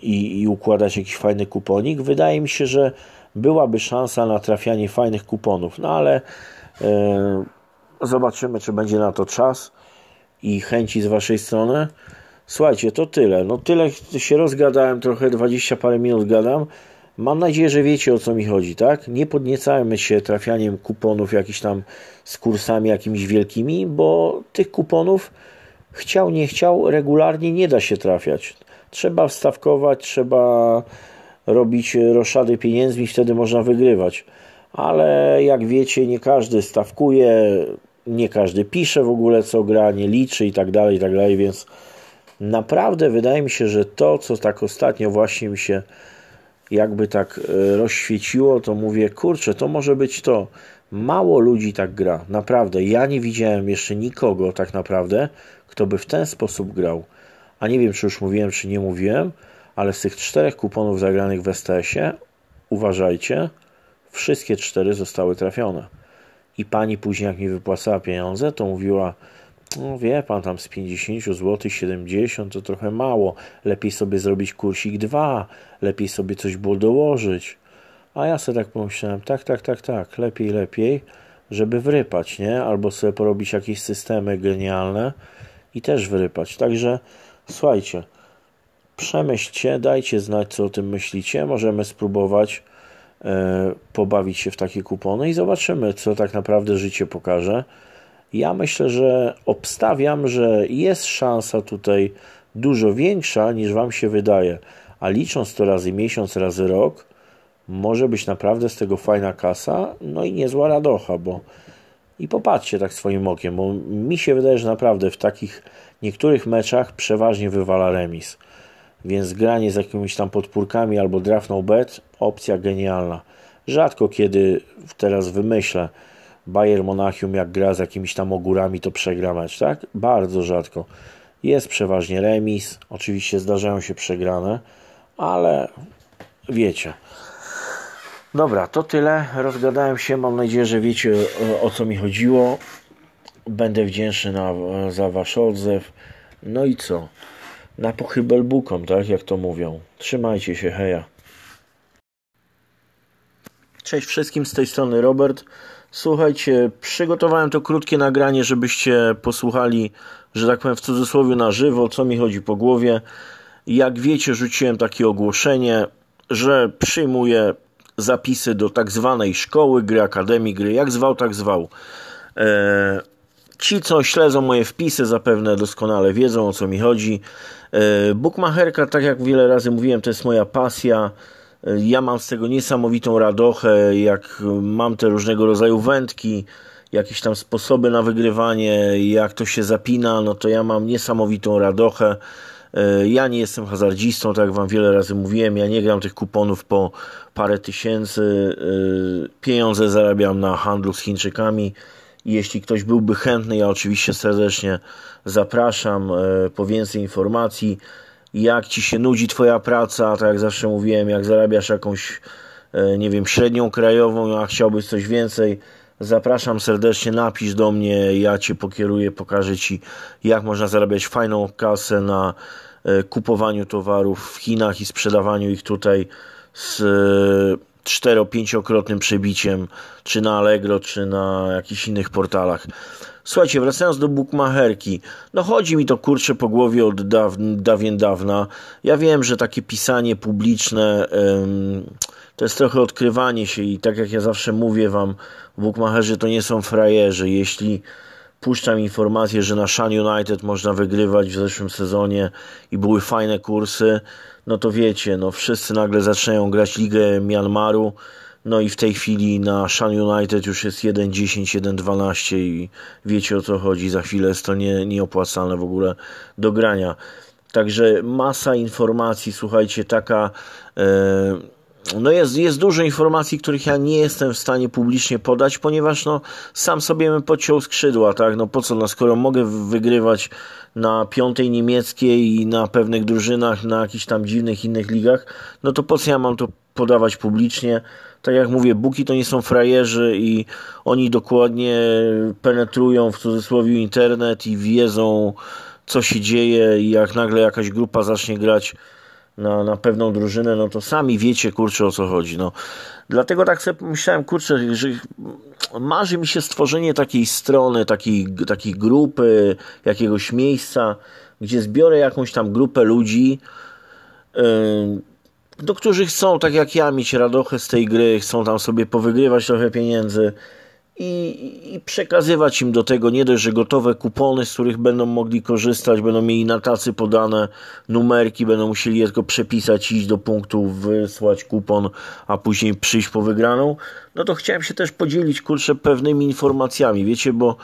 i, i układać jakiś fajny kuponik, wydaje mi się, że byłaby szansa na trafianie fajnych kuponów. No ale e, zobaczymy, czy będzie na to czas i chęci z Waszej strony. Słuchajcie, to tyle. No tyle się rozgadałem, trochę 20 parę minut gadam. Mam nadzieję, że wiecie o co mi chodzi, tak? Nie podniecajmy się trafianiem kuponów jakiś tam z kursami jakimiś wielkimi, bo tych kuponów chciał, nie chciał, regularnie nie da się trafiać. Trzeba wstawkować, trzeba robić roszady pieniędzmi, wtedy można wygrywać. Ale jak wiecie, nie każdy stawkuje, nie każdy pisze w ogóle co gra, nie liczy i tak dalej, i tak dalej, więc naprawdę wydaje mi się, że to, co tak ostatnio właśnie mi się jakby tak e, rozświeciło, to mówię, kurczę, to może być to. Mało ludzi tak gra, naprawdę. Ja nie widziałem jeszcze nikogo tak naprawdę, kto by w ten sposób grał. A nie wiem, czy już mówiłem, czy nie mówiłem, ale z tych czterech kuponów zagranych w STS-ie, uważajcie, wszystkie cztery zostały trafione. I pani później, jak mi wypłacała pieniądze, to mówiła, no wie pan, tam z 50 zł 70 to trochę mało. Lepiej sobie zrobić kursik 2, lepiej sobie coś było dołożyć. A ja sobie tak pomyślałem, tak, tak, tak, tak, lepiej, lepiej, żeby wrypać, nie? Albo sobie porobić jakieś systemy genialne i też wrypać. Także słuchajcie, przemyślcie, dajcie znać, co o tym myślicie. Możemy spróbować e, pobawić się w takie kupony i zobaczymy, co tak naprawdę życie pokaże. Ja myślę, że obstawiam, że jest szansa tutaj dużo większa niż Wam się wydaje, a licząc to razy miesiąc, razy rok, może być naprawdę z tego fajna kasa, no i niezła radocha, bo i popatrzcie tak swoim okiem, bo mi się wydaje, że naprawdę w takich niektórych meczach przeważnie wywala remis. Więc granie z jakimiś tam podpórkami albo draft no bet, opcja genialna. Rzadko kiedy teraz wymyślę, Bayern Monachium jak gra z jakimiś tam ogórami, to przegra mecz, tak? Bardzo rzadko. Jest przeważnie remis, oczywiście zdarzają się przegrane, ale wiecie. Dobra, to tyle. Rozgadałem się. Mam nadzieję, że wiecie o, o co mi chodziło. Będę wdzięczny na, za Wasz odzew. No i co? Na pochybel bukom, tak jak to mówią. Trzymajcie się, heja. Cześć wszystkim, z tej strony Robert. Słuchajcie, przygotowałem to krótkie nagranie, żebyście posłuchali, że tak powiem w cudzysłowie na żywo, co mi chodzi po głowie. Jak wiecie, rzuciłem takie ogłoszenie, że przyjmuję zapisy do tak zwanej szkoły gry, akademii gry, jak zwał, tak zwał. Eee, ci, co śledzą moje wpisy, zapewne doskonale wiedzą o co mi chodzi. Eee, Bookmacherka, tak jak wiele razy mówiłem, to jest moja pasja. Ja mam z tego niesamowitą radochę, jak mam te różnego rodzaju wędki, jakieś tam sposoby na wygrywanie, jak to się zapina, no to ja mam niesamowitą radochę. E, ja nie jestem hazardzistą, tak jak Wam wiele razy mówiłem. Ja nie gram tych kuponów po parę tysięcy. E, pieniądze zarabiam na handlu z Chińczykami. Jeśli ktoś byłby chętny, ja oczywiście serdecznie zapraszam e, po więcej informacji jak ci się nudzi twoja praca, tak jak zawsze mówiłem, jak zarabiasz jakąś, e, nie wiem, średnią krajową, a chciałbyś coś więcej, zapraszam serdecznie, napisz do mnie, ja cię pokieruję, pokażę ci, jak można zarabiać fajną kasę na e, kupowaniu towarów w Chinach i sprzedawaniu ich tutaj z cztero-pięciokrotnym przebiciem, czy na Allegro, czy na jakichś innych portalach. Słuchajcie, wracając do bukmacherki, no chodzi mi to kurczę po głowie od daw, dawien dawna. Ja wiem, że takie pisanie publiczne ym, to jest trochę odkrywanie się i tak jak ja zawsze mówię wam, bukmacherzy to nie są frajerzy. Jeśli puszczam informację, że na Shan United można wygrywać w zeszłym sezonie i były fajne kursy, no to wiecie, no wszyscy nagle zaczynają grać Ligę Myanmaru, no i w tej chwili na Shan United już jest 1.10, 1.12 i wiecie o co chodzi. Za chwilę jest to nie, nieopłacalne w ogóle do grania. Także masa informacji, słuchajcie, taka. Yy, no jest, jest dużo informacji, których ja nie jestem w stanie publicznie podać, ponieważ no, sam sobie bym podciął skrzydła, tak? No po co, no, skoro mogę wygrywać na piątej niemieckiej i na pewnych drużynach, na jakichś tam dziwnych innych ligach, no to po co ja mam to podawać publicznie? Tak jak mówię, buki to nie są frajerzy i oni dokładnie penetrują w cudzysłowie internet i wiedzą, co się dzieje i jak nagle jakaś grupa zacznie grać na, na pewną drużynę, no to sami wiecie, kurczę, o co chodzi. No. Dlatego tak sobie pomyślałem, kurczę, że marzy mi się stworzenie takiej strony, takiej, takiej grupy, jakiegoś miejsca, gdzie zbiorę jakąś tam grupę ludzi, yy, do którzy chcą, tak jak ja, mieć radochę z tej gry, chcą tam sobie powygrywać trochę pieniędzy i, i, przekazywać im do tego nie dość, że gotowe kupony, z których będą mogli korzystać, będą mieli na tacy podane numerki, będą musieli je tylko przepisać, iść do punktu, wysłać kupon, a później przyjść po wygraną. No to chciałem się też podzielić, kurczę, pewnymi informacjami, wiecie, bo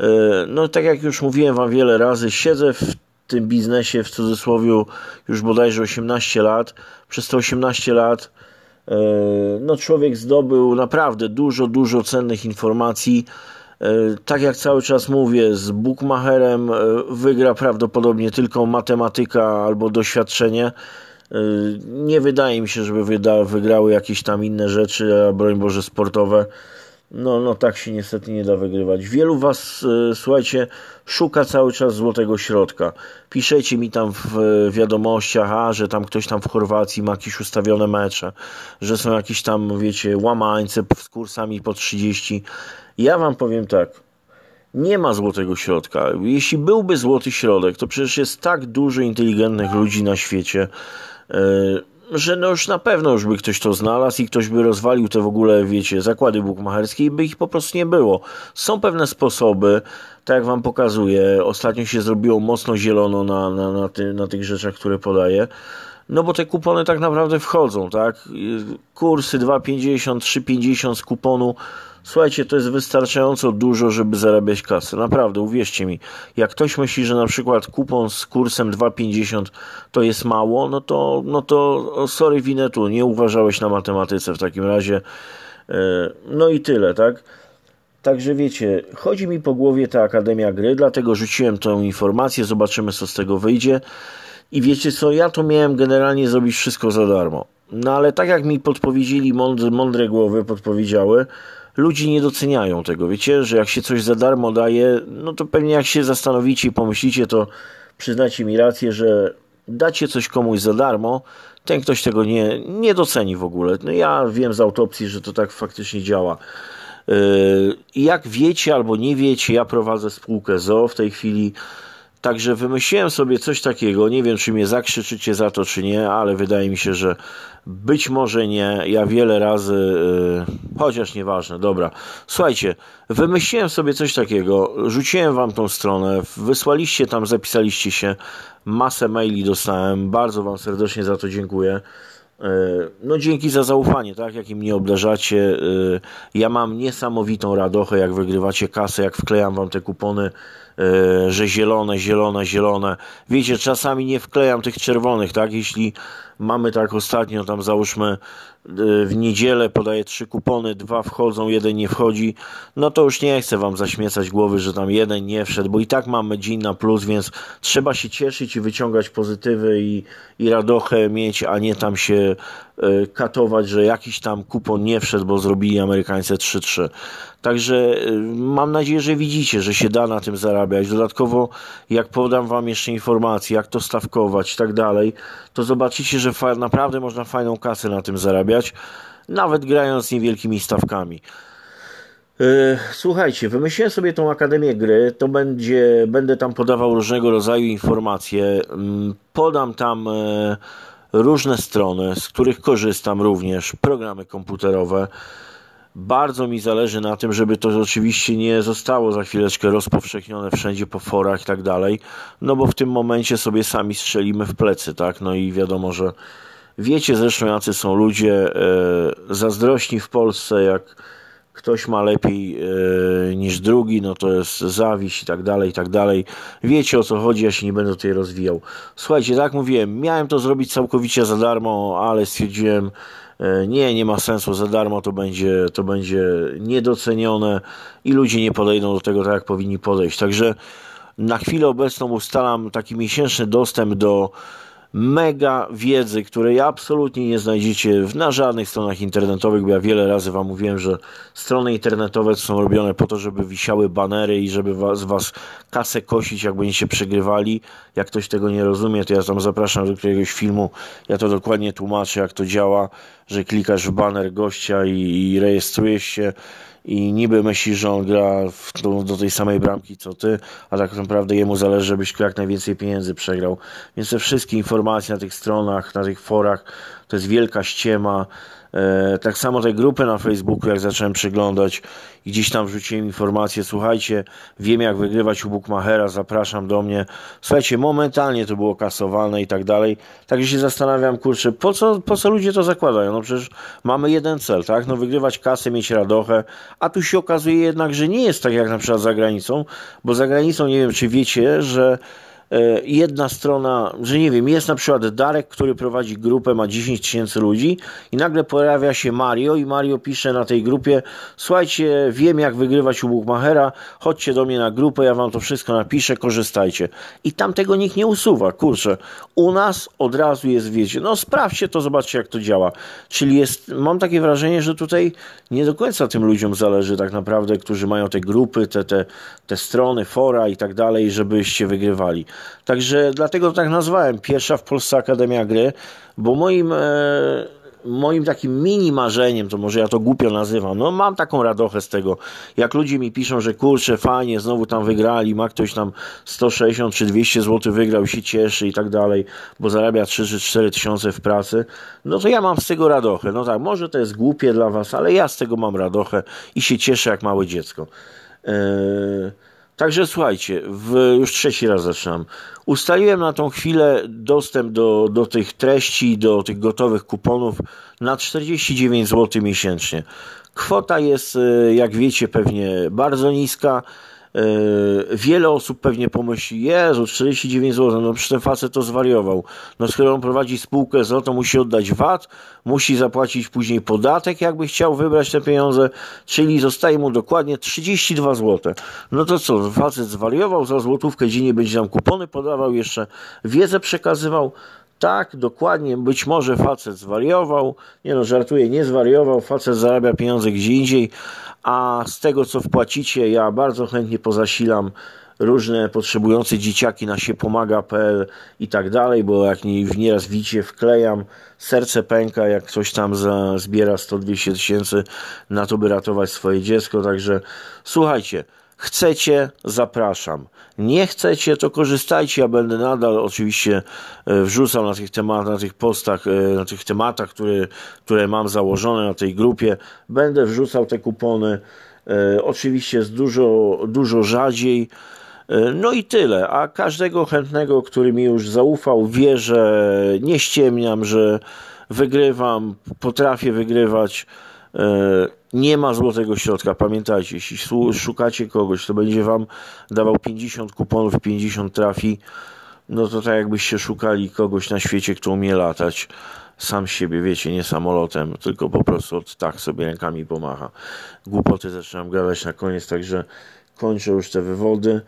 e, no tak jak już mówiłem wam wiele razy, siedzę w tym biznesie w cudzysłowie już bodajże 18 lat. Przez te 18 lat E, no człowiek zdobył naprawdę dużo, dużo cennych informacji. E, tak jak cały czas mówię, z bookmacherem e, wygra prawdopodobnie tylko matematyka albo doświadczenie. Nie wydaje mi się, żeby wygrały jakieś tam inne rzeczy, a broń Boże sportowe. No, no tak się niestety nie da wygrywać. Wielu was, e, słuchajcie, szuka cały czas złotego środka. Piszecie mi tam w wiadomościach, a, że tam ktoś tam w Chorwacji ma jakieś ustawione mecze, że są jakieś tam, wiecie, łamańce z kursami po 30. Ja wam powiem tak, nie ma złotego środka. Jeśli byłby złoty środek, to przecież jest tak dużo inteligentnych ludzi na świecie, yy, że no już na pewno już by ktoś to znalazł i ktoś by rozwalił te w ogóle, wiecie, zakłady bukmacherskie i by ich po prostu nie było. Są pewne sposoby, tak jak wam pokazuję, ostatnio się zrobiło mocno zielono na, na, na, ty, na tych rzeczach, które podaję. No bo te kupony tak naprawdę wchodzą, tak? Kursy 2,50, 3,50 z kuponu Słuchajcie, to jest wystarczająco dużo, żeby zarabiać kasę. Naprawdę, uwierzcie mi. Jak ktoś myśli, że na przykład kupon z kursem 2,50 to jest mało, no to, no to sorry winetu, nie uważałeś na matematyce w takim razie. E, no i tyle, tak? Także wiecie, chodzi mi po głowie ta Akademia Gry, dlatego rzuciłem tę informację, zobaczymy co z tego wyjdzie. I wiecie co, ja to miałem generalnie zrobić wszystko za darmo. No ale tak jak mi podpowiedzieli, mądre, mądre głowy podpowiedziały, ludzi nie doceniają tego. Wiecie, że jak się coś za darmo daje, no to pewnie jak się zastanowicie i pomyślicie, to przyznacie mi rację, że dacie coś komuś za darmo, ten ktoś tego nie, nie doceni w ogóle. No ja wiem z autopsji, że to tak faktycznie działa. Yy, jak wiecie albo nie wiecie, ja prowadzę spółkę ZO w tej chwili. Także wymyśliłem sobie coś takiego. Nie wiem, czy mnie zakrzyczycie za to, czy nie, ale wydaje mi się, że być może nie. Ja wiele razy, yy, chociaż nieważne, dobra. Słuchajcie, wymyśliłem sobie coś takiego. Rzuciłem wam tą stronę, wysłaliście tam, zapisaliście się. Masę maili dostałem. Bardzo wam serdecznie za to dziękuję. E, no dzięki za zaufanie, tak, jakim mnie obdarzacie. E, ja mam niesamowitą radochę, jak wygrywacie kasę, jak wklejam wam te kupony, że zielone, zielone, zielone. Wiecie, czasami nie wklejam tych czerwonych, tak, jeśli mamy tak ostatnio, tam załóżmy w niedzielę podaję trzy kupony, dwa wchodzą, jeden nie wchodzi, no to już nie chcę wam zaśmiecać głowy, że tam jeden nie wszedł, bo i tak mamy dzień na plus, więc trzeba się cieszyć i wyciągać pozytywy i, i radochę mieć, a nie tam się y, katować, że jakiś tam kupon nie wszedł, bo zrobili Amerykańcy 3-3. Także y, mam nadzieję, że widzicie, że się da na tym zarabiać. Dodatkowo, jak podam wam jeszcze informacje, jak to stawkować i tak dalej, to zobaczycie, że naprawdę można fajną kasę na tym zarabiać, nawet grając niewielkimi stawkami. Y, słuchajcie, wymyśliłem sobie tą Akademię Gry, to będzie, będę tam podawał różnego rodzaju informacje, mm, podam tam e, różne strony, z których korzystam również, programy komputerowe, bardzo mi zależy na tym, żeby to oczywiście nie zostało za chwileczkę rozpowszechnione wszędzie po forach i tak dalej, no bo w tym momencie sobie sami strzelimy w plecy, tak? No i wiadomo, że wiecie zresztą jacy są ludzie e, zazdrośni w Polsce, jak ktoś ma lepiej e, niż drugi, no to jest zawiść i tak dalej, i tak dalej. Wiecie o co chodzi, ja się nie będę tutaj rozwijał. Słuchajcie, tak mówiłem, miałem to zrobić całkowicie za darmo, ale stwierdziłem, E, nie, nie ma sensu, za darmo to będzie, to będzie niedocenione i ludzie nie podejdą do tego tak, jak powinni podejść. Także na chwilę obecną ustalam taki miesięczny dostęp do mega wiedzy, której absolutnie nie znajdziecie na żadnych stronach internetowych, bo ja wiele razy Wam mówiłem, że strony internetowe są robione po to, żeby wisiały banery i żeby was, was kasę kosić, jak będziecie przegrywali. Jak ktoś tego nie rozumie, to ja tam zapraszam do jakiegoś filmu, ja to dokładnie tłumaczę, jak to działa, że klikasz w baner gościa i, i rejestrujesz się i niby myślisz, że on gra w, do, tej samej bramki co ty, a tak naprawdę jemu zależy, żebyś jak najwięcej pieniędzy przegrał. Więc te wszystkie informacje na tych stronach, na tych forach, to jest wielka ściema. E, tak samo te grupy na Facebooku, jak zacząłem przeglądać i gdzieś tam wrzuciłem informacje, słuchajcie, wiem jak wygrywać u Bookmachera, zapraszam do mnie. Słuchajcie, momentalnie to było kasowane i tak dalej. Także się zastanawiam, kurczę, po co, po co ludzie to zakładają? No przecież mamy jeden cel, tak? No wygrywać kasę, mieć radochę, a tu się okazuje jednak, że nie jest tak jak na przykład za granicą, bo za granicą nie wiem, czy wiecie, że jedna strona, że nie wiem, jest na przykład Darek, który prowadzi grupę, ma 10 tysięcy ludzi i nagle pojawia się Mario i Mario pisze na tej grupie słuchajcie, wiem jak wygrywać u Bookmachera, chodźcie do mnie na grupę, ja wam to wszystko napiszę, korzystajcie. I tam tego nikt nie usuwa, kurczę. U nas od razu jest, wiecie, no sprawdźcie to, zobaczcie jak to działa. Czyli jest, mam takie wrażenie, że tutaj nie do końca tym ludziom zależy tak naprawdę, którzy mają te grupy, te, te, te strony, fora i tak dalej, żebyście wygrywali. Także dlatego tak nazwałem pierwsza w Polsce Akademia Gry, bo moim, e, moim takim mini marzeniem, to może ja to głupio nazywam, no mam taką radochę z tego, jak ludzie mi piszą, że kurczę, fajnie, znowu tam wygrali, ma ktoś tam 160 czy 200 zł wygrał, się cieszy i tak dalej, bo zarabia 3 czy 4 tysiące w pracy, no to ja mam z tego radochę. No tak, może to jest głupie dla was, ale ja z tego mam radochę i się cieszę jak małe dziecko. Yy... Także słuchajcie, w, już trzeci raz zaczynam. Ustaliłem na tą chwilę dostęp do, do tych treści, do tych gotowych kuponów na 49 zł miesięcznie. Kwota jest, e, jak wiecie, pewnie bardzo niska. E, wiele osób pewnie pomyśli, Jezu, 49 zł, no przecież ten facet to zwariował. No skoro on prowadzi spółkę z to musi oddać VAT, musi zapłacić później podatek, jakby chciał wybrać te pieniądze, czyli zostaje mu dokładnie 32 zł. No to co, facet zwariował, za złotówkę dziennie będzie nam kupony podawał, jeszcze wiedzę przekazywał, tak, dokładnie, być może facet zwariował, nie no, żartuję, nie zwariował, facet zarabia pieniądze gdzie indziej, a z tego co wpłacicie, ja bardzo chętnie pozasilam różne potrzebujące dzieciaki na siepomaga.pl i tak dalej, bo jak nie, nieraz widzicie, wklejam, serce pęka, jak ktoś tam zbiera 100-200 tysięcy na to, by ratować swoje dziecko, także słuchajcie, Chcecie, zapraszam. Nie chcecie, to korzystajcie. Ja będę nadal oczywiście e, wrzucał na tych tematach, na tych postach, e, na tych tematach, które, które mam założone na tej grupie. Będę wrzucał te kupony. E, oczywiście jest dużo, dużo rzadziej. No i tyle. A każdego chętnego, który mi już zaufał, wie, że nie ściemniam, że wygrywam, potrafię wygrywać. Nie ma złotego środka. Pamiętajcie, jeśli szukacie kogoś, kto będzie wam dawał 50 kuponów, 50 trafi, no to tak jakbyście szukali kogoś na świecie, kto umie latać sam siebie, wiecie, nie samolotem, tylko po prostu od tak sobie rękami pomacha. Głupoty zaczynam gadać na koniec, także kończę już te wywody.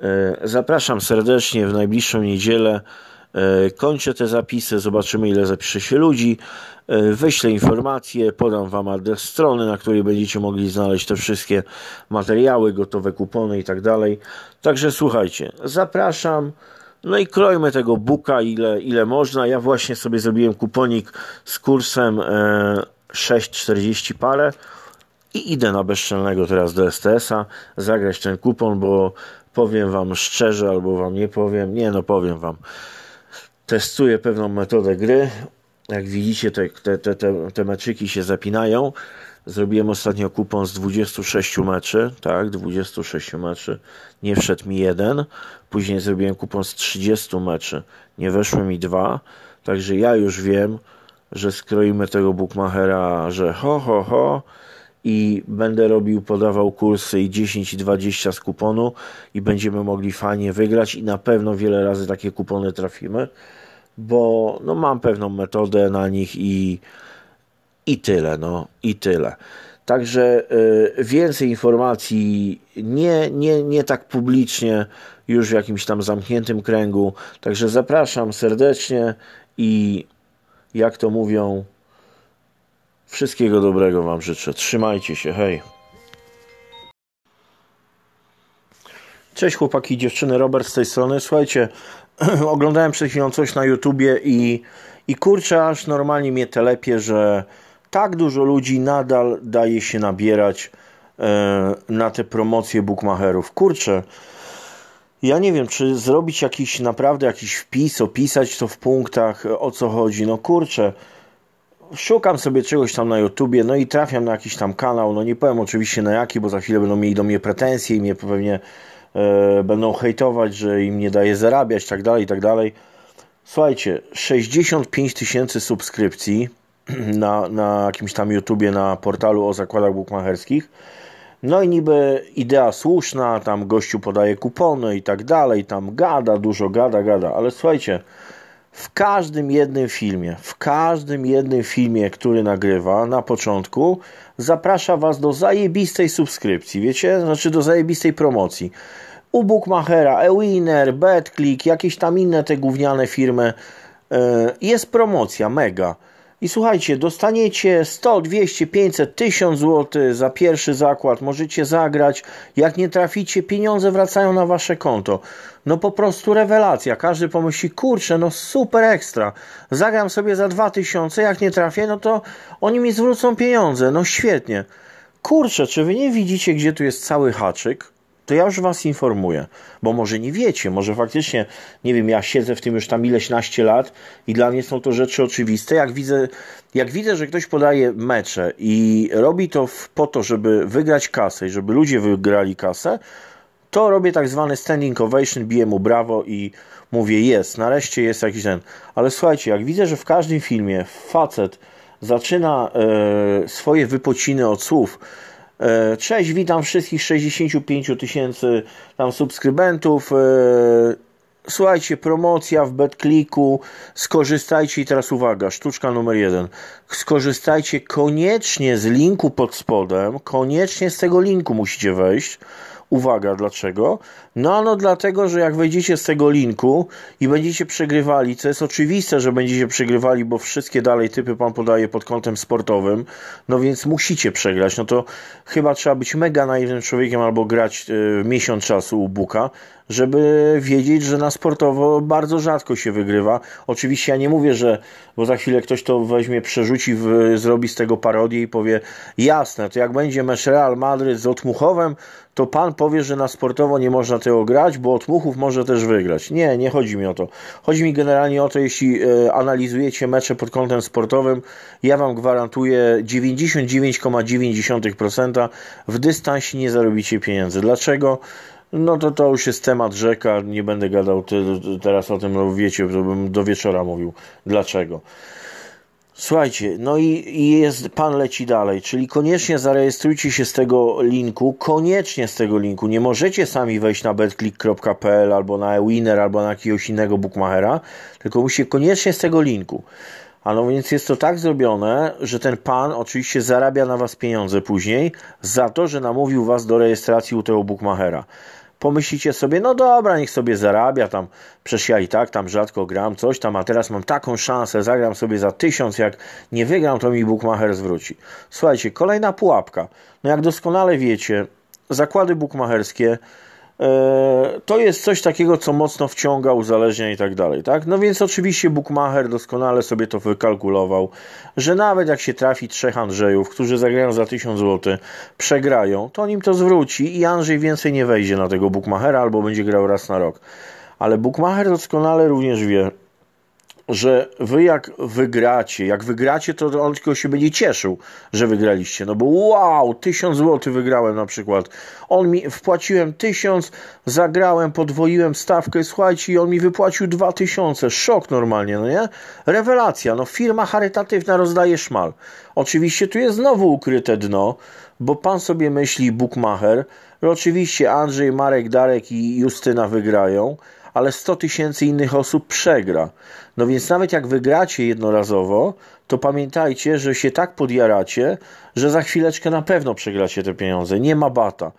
E, zapraszam serdecznie w najbliższą niedzielę. E, kończę te zapisy, zobaczymy ile zapisze się ludzi. E, wyślę informacje, podam Wam adres strony, na której będziecie mogli znaleźć te wszystkie materiały, gotowe kupony i tak dalej. Także słuchajcie, zapraszam. No i krojmy tego buka ile, ile można. Ja właśnie sobie zrobiłem kuponik z kursem 6,40 e, parę i idę na bezczelnego teraz do STS-a zagrać ten kupon, bo powiem Wam szczerze albo Wam nie powiem. Nie, no powiem Wam testuje pewną metodę gry. Jak widzicie, te, te, te, te meczyki się zapinają. Zrobiłem ostatnio kupon z 26 meczy, tak, 26 meczy. Nie wszedł mi jeden. Później zrobiłem kupon z 30 meczy. Nie weszły mi dwa. Także ja już wiem, że skroimy tego bookmachera, że ho, ho, ho i będę robił, podawał kursy i 10 i 20 z kuponu i będziemy mogli fajnie wygrać i na pewno wiele razy takie kupony trafimy, bo no, mam pewną metodę na nich i, i tyle, no i tyle. Także y, więcej informacji nie, nie, nie tak publicznie, już w jakimś tam zamkniętym kręgu. Także zapraszam serdecznie i jak to mówią, Wszystkiego dobrego Wam życzę. Trzymajcie się, hej. Cześć chłopaki, dziewczyny, Robert z tej strony. Słuchajcie, oglądałem przed chwilą coś na YouTubie i, i kurczę, aż normalnie mnie telepie, że tak dużo ludzi nadal daje się nabierać e, na te promocje bookmacherów. Kurczę, ja nie wiem, czy zrobić jakiś naprawdę jakiś wpis, opisać to w punktach, o co chodzi. No kurczę, szukam sobie czegoś tam na YouTubie, no i trafiam na jakiś tam kanał, no nie powiem oczywiście na jaki, bo za chwilę będą mieli do mnie pretensje i mnie pewnie e, będą hejtować, że im nie daje zarabiać, tak dalej, tak dalej. Słuchajcie, 65 tysięcy subskrypcji na, na jakimś tam YouTubie, na portalu o zakładach bukmacherskich. No i niby idea słuszna, tam gościu podaje kupony i tak dalej, tam gada, dużo gada, gada, ale słuchajcie, w każdym jednym filmie, w każdym jednym filmie, który nagrywa na początku, zaprasza Was do zajebistej subskrypcji, wiecie? Znaczy do zajebistej promocji. U Bookmachera, eWinner, BetClick, jakieś tam inne te gówniane firmy, e, jest promocja, mega. I słuchajcie, dostaniecie 100, 200, 500, 1000 zł za pierwszy zakład, możecie zagrać. Jak nie traficie, pieniądze wracają na wasze konto. No po prostu rewelacja. Każdy pomyśli, kurczę, no super ekstra. Zagram sobie za 2000, jak nie trafię, no to oni mi zwrócą pieniądze. No świetnie. Kurczę, czy wy nie widzicie, gdzie tu jest cały haczyk? To ja już Was informuję, bo może nie wiecie, może faktycznie, nie wiem, ja siedzę w tym już tam ileś naście lat i dla mnie są to rzeczy oczywiste. Jak widzę, jak widzę, że ktoś podaje mecze i robi to po to, żeby wygrać kasę i żeby ludzie wygrali kasę, to robię tak zwany standing ovation, biję mu brawo i mówię, jest, nareszcie jest jakiś ten. Ale słuchajcie, jak widzę, że w każdym filmie facet zaczyna e, swoje wypociny od słów, cześć, witam wszystkich 65 tysięcy tam subskrybentów. E, słuchajcie, promocja w BetClicku, skorzystajcie i teraz uwaga, sztuczka numer jeden. Skorzystajcie koniecznie z linku pod spodem, koniecznie z tego linku musicie wejść. Uwaga, dlaczego? No, no dlatego, że jak wejdziecie z tego linku i będziecie przegrywali, co jest oczywiste, że będziecie przegrywali, bo wszystkie dalej typy pan podaje pod kątem sportowym, no więc musicie przegrać. No to chyba trzeba być mega naiwnym człowiekiem albo grać y, miesiąc czasu u Buka, żeby wiedzieć, że na sportowo bardzo rzadko się wygrywa. Oczywiście ja nie mówię, że, bo za chwilę ktoś to weźmie, przerzuci, w, zrobi z tego parodię i powie, jasne, to jak będzie mecz Real Madryt z Otmuchowem, to pan powie, że na sportowo nie można tego grać, bo Otmuchów może też wygrać. Nie, nie chodzi mi o to. Chodzi mi generalnie o to, jeśli e, analizujecie mecze pod kątem sportowym, ja wam gwarantuję 99,9% w dystansie nie zarobicie pieniędzy. Dlaczego? No to to już jest temat rzeka, nie będę gadał te, teraz o tym, no wiecie, to bym do wieczora mówił. Dlaczego? Słuchajcie, no i, i jest, pan leci dalej, czyli koniecznie zarejestrujcie się z tego linku, koniecznie z tego linku. Nie możecie sami wejść na betclick.pl albo na eWinner albo na jakiegoś innego bookmachera, tylko musicie koniecznie z tego linku. A no więc jest to tak zrobione, że ten pan oczywiście zarabia na was pieniądze później za to, że namówił was do rejestracji u tego bookmachera pomyślicie sobie, no dobra, niech sobie zarabia tam, przecież ja i tak tam rzadko gram, coś tam, a teraz mam taką szansę, zagram sobie za tysiąc, jak nie wygram, to mi Bookmacher zwróci. Słuchajcie, kolejna pułapka. No jak doskonale wiecie, zakłady bukmacherskie E, to jest coś takiego, co mocno wciąga, uzależnia i tak dalej, tak? No więc oczywiście Bookmacher doskonale sobie to wykalkulował, że nawet jak się trafi trzech Andrzejów, którzy zagrają za 1000 zł, przegrają, to on im to zwróci i Andrzej więcej nie wejdzie na tego Bookmachera albo będzie grał raz na rok. Ale Bookmacher doskonale również wie, że wy jak wygracie, jak wygracie, to on tylko się będzie cieszył, że wygraliście. No bo wow, tysiąc złotych wygrałem na przykład. On mi, wpłaciłem tysiąc, zagrałem, podwoiłem stawkę, słuchajcie, i on mi wypłacił dwa tysiące. Szok normalnie, no nie? Rewelacja, no firma charytatywna rozdaje szmal. Oczywiście tu jest znowu ukryte dno, bo pan sobie myśli bookmacher, że oczywiście Andrzej, Marek, Darek i Justyna wygrają, ale 100 tysięcy innych osób przegra. No więc nawet jak wygracie jednorazowo, to pamiętajcie, że się tak podjaracie, że za chwileczkę na pewno przegracie te pieniądze. Nie ma bata.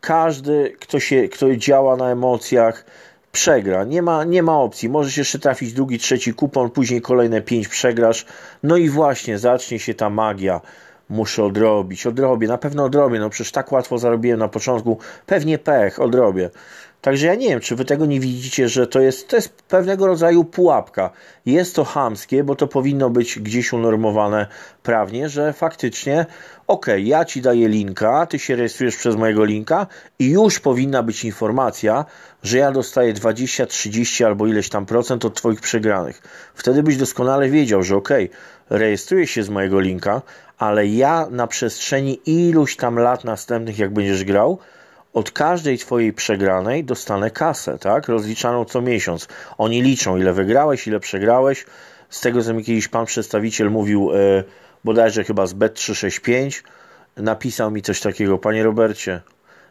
Każdy, kto, się, kto działa na emocjach, przegra. Nie ma, nie ma opcji. Możesz jeszcze trafić drugi, trzeci kupon, później kolejne pięć przegrasz. No i właśnie zacznie się ta magia muszę odrobić, odrobię, na pewno odrobię, no przecież tak łatwo zarobiłem na początku, pewnie pech, odrobię. Także ja nie wiem, czy wy tego nie widzicie, że to jest, to jest pewnego rodzaju pułapka. Jest to hamskie, bo to powinno być gdzieś unormowane prawnie, że faktycznie, okay, ja ci daję linka, ty się rejestrujesz przez mojego linka i już powinna być informacja, że ja dostaję 20, 30 albo ileś tam procent od twoich przegranych. Wtedy byś doskonale wiedział, że okay, rejestrujesz się z mojego linka, ale ja na przestrzeni iluś tam lat następnych, jak będziesz grał, od każdej twojej przegranej dostanę kasę, tak? Rozliczaną co miesiąc. Oni liczą, ile wygrałeś, ile przegrałeś. Z tego, co mi kiedyś pan przedstawiciel mówił, e, bodajże chyba z Bet365, napisał mi coś takiego, panie Robercie,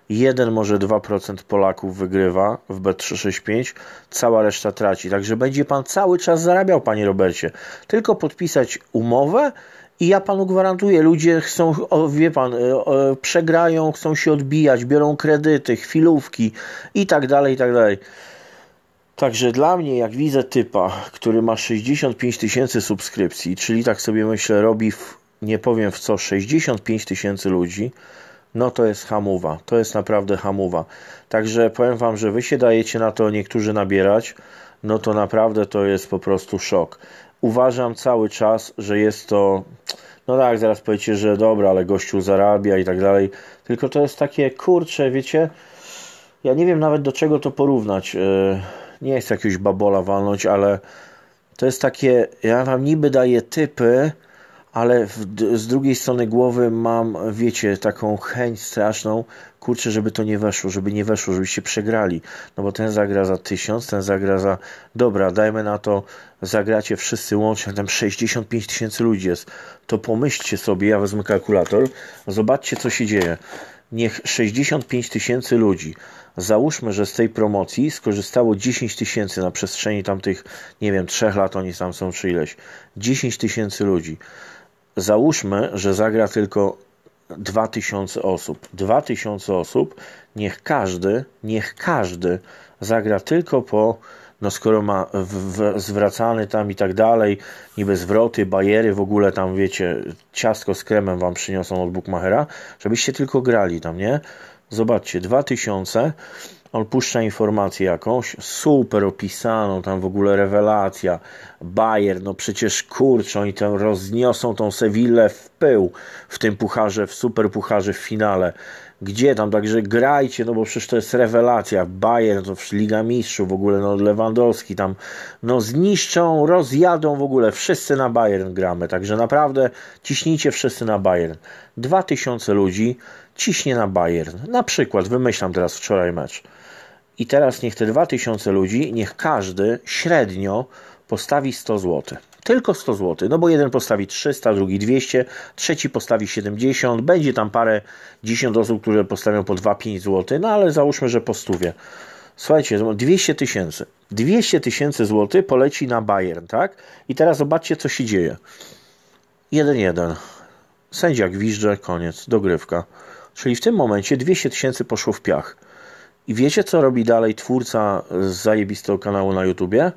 1 może 2% Polaków wygrywa w Bet365, cała reszta traci. Także będzie pan cały czas zarabiał, panie Robercie. Tylko podpisać umowę i ja panu gwarantuję, ludzie chcą, wie pan, e, przegrają, chcą się odbijać, biorą kredyty, chwilówki i tak dalej, i tak dalej. Także dla mnie, jak widzę typa, który ma 65 tysięcy subskrypcji, czyli tak sobie myślę, robi, w, nie powiem w co, 65 tysięcy ludzi, no to jest hamuwa. To jest naprawdę hamuwa. Także powiem Wam, że Wy się dajecie na to niektórzy nabierać, no to naprawdę to jest po prostu szok uważam cały czas, że jest to. No tak, zaraz powiecie, że dobra, ale gościu zarabia i tak dalej. Tylko to jest takie kurcze, wiecie. Ja nie wiem nawet do czego to porównać. E, nie chcę jakiegoś babola walnąć, ale to jest takie. Ja wam niby daję typy, ale w, z drugiej strony głowy mam, wiecie, taką chęć straszną, kurczę, żeby to nie weszło, żeby nie weszło, żebyście przegrali. No bo ten zagra za tysiąc, ten zagra za... Dobra, dajmy na to, zagracie wszyscy łącznie, tam 65 tysięcy ludzi jest. To pomyślcie sobie, ja wezmę kalkulator, zobaczcie co się dzieje. Niech 65 tysięcy ludzi, załóżmy, że z tej promocji skorzystało 10 tysięcy na przestrzeni tamtych, nie wiem, trzech lat oni tam są czy ileś. 10 tysięcy ludzi załóżmy, że zagra tylko 2000 osób. 2000 osób, niech każdy, niech każdy zagra tylko po, no skoro ma w, w, zwracany tam i tak dalej, niby zwroty, bajery, w ogóle tam wiecie, ciastko z kremem wam przyniosą od Bookmachera, żebyście tylko grali tam, nie? Zobaczcie, 2000 on puszcza informację jakąś, super opisaną, tam w ogóle rewelacja, Bayer, no przecież kurczę, oni tam rozniosą tą Sewillę w pył w tym pucharze, w super pucharze w finale. Gdzie tam, także grajcie, no bo przecież to jest rewelacja. Bayern, to Liga Mistrzów w ogóle, no Lewandowski tam, no zniszczą, rozjadą w ogóle, wszyscy na Bayern gramy, także naprawdę ciśnijcie wszyscy na Bayern. 2000 ludzi ciśnie na Bayern. Na przykład, wymyślam teraz wczoraj mecz. I teraz niech te 2000 ludzi, niech każdy średnio postawi 100 zł. Tylko 100 zł, no bo jeden postawi 300, drugi 200, trzeci postawi 70, będzie tam parę 10 osób, które postawią po 2-5 zł, no ale załóżmy, że po stówie. Słuchajcie, 200 tysięcy. 200 tysięcy złotych poleci na Bayern, tak? I teraz zobaczcie, co się dzieje. 1-1. Sędzia gwizdże, koniec, dogrywka. Czyli w tym momencie 200 tysięcy poszło w piach. I wiecie, co robi dalej twórca z zajebistego kanału na YouTubie?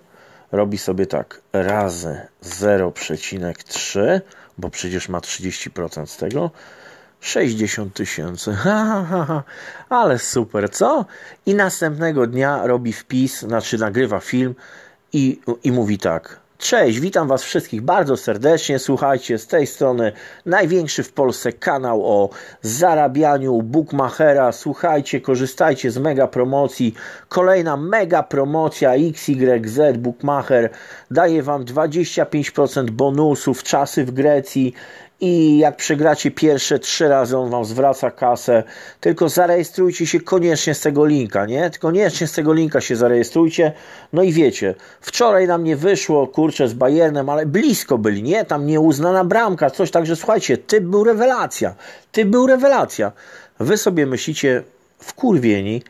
Robi sobie tak, razy 0,3, bo przecież ma 30% z tego, 60 tysięcy. Ale super, co? I następnego dnia robi wpis, znaczy nagrywa film i, i mówi tak. Cześć, witam Was wszystkich bardzo serdecznie. Słuchajcie, z tej strony największy w Polsce kanał o zarabianiu bookmachera. Słuchajcie, korzystajcie z mega promocji. Kolejna mega promocja XYZ Bookmacher daje Wam 25% bonusów, czasy w Grecji i jak przegracie pierwsze trzy razy, on wam zwraca kasę. Tylko zarejestrujcie się koniecznie z tego linka, nie? Koniecznie z tego linka się zarejestrujcie. No i wiecie, wczoraj nam nie wyszło, kurczę, z Bayernem, ale blisko byli, nie? Tam nieuznana bramka, coś. Także słuchajcie, ty był rewelacja. Ty był rewelacja. Wy sobie myślicie, wkurwieni,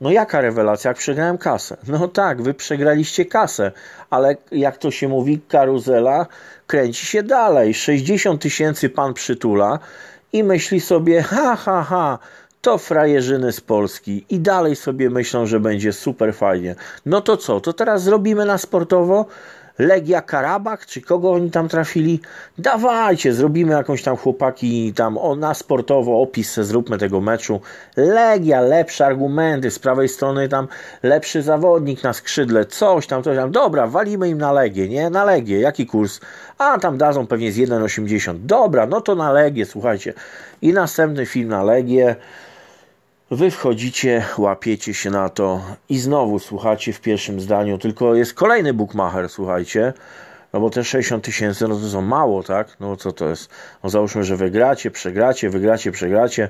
no jaka rewelacja, jak przegrałem kasę? No tak, wy przegraliście kasę, ale jak to się mówi, karuzela kręci się dalej. 60 tysięcy pan przytula i myśli sobie, ha, ha, ha, to frajerzyny z Polski i dalej sobie myślą, że będzie super fajnie. No to co, to teraz zrobimy na sportowo? Legia Karabach, czy kogo oni tam trafili? Dawajcie, zrobimy jakąś tam chłopaki tam o, na sportowo opis, zróbmy tego meczu. Legia, lepsze argumenty, z prawej strony tam lepszy zawodnik na skrzydle, coś tam, coś tam. Dobra, walimy im na Legię, nie? Na Legię, jaki kurs? A tam dadzą pewnie z 1,80. Dobra, no to na Legię, słuchajcie. I następny film na Legię. Wy wchodzicie, łapiecie się na to i znowu słuchacie w pierwszym zdaniu, tylko jest kolejny bookmacher, słuchajcie, no bo te 60 tysięcy, no to są mało, tak? No co to jest? No załóżmy, że wygracie, przegracie, wygracie, przegracie,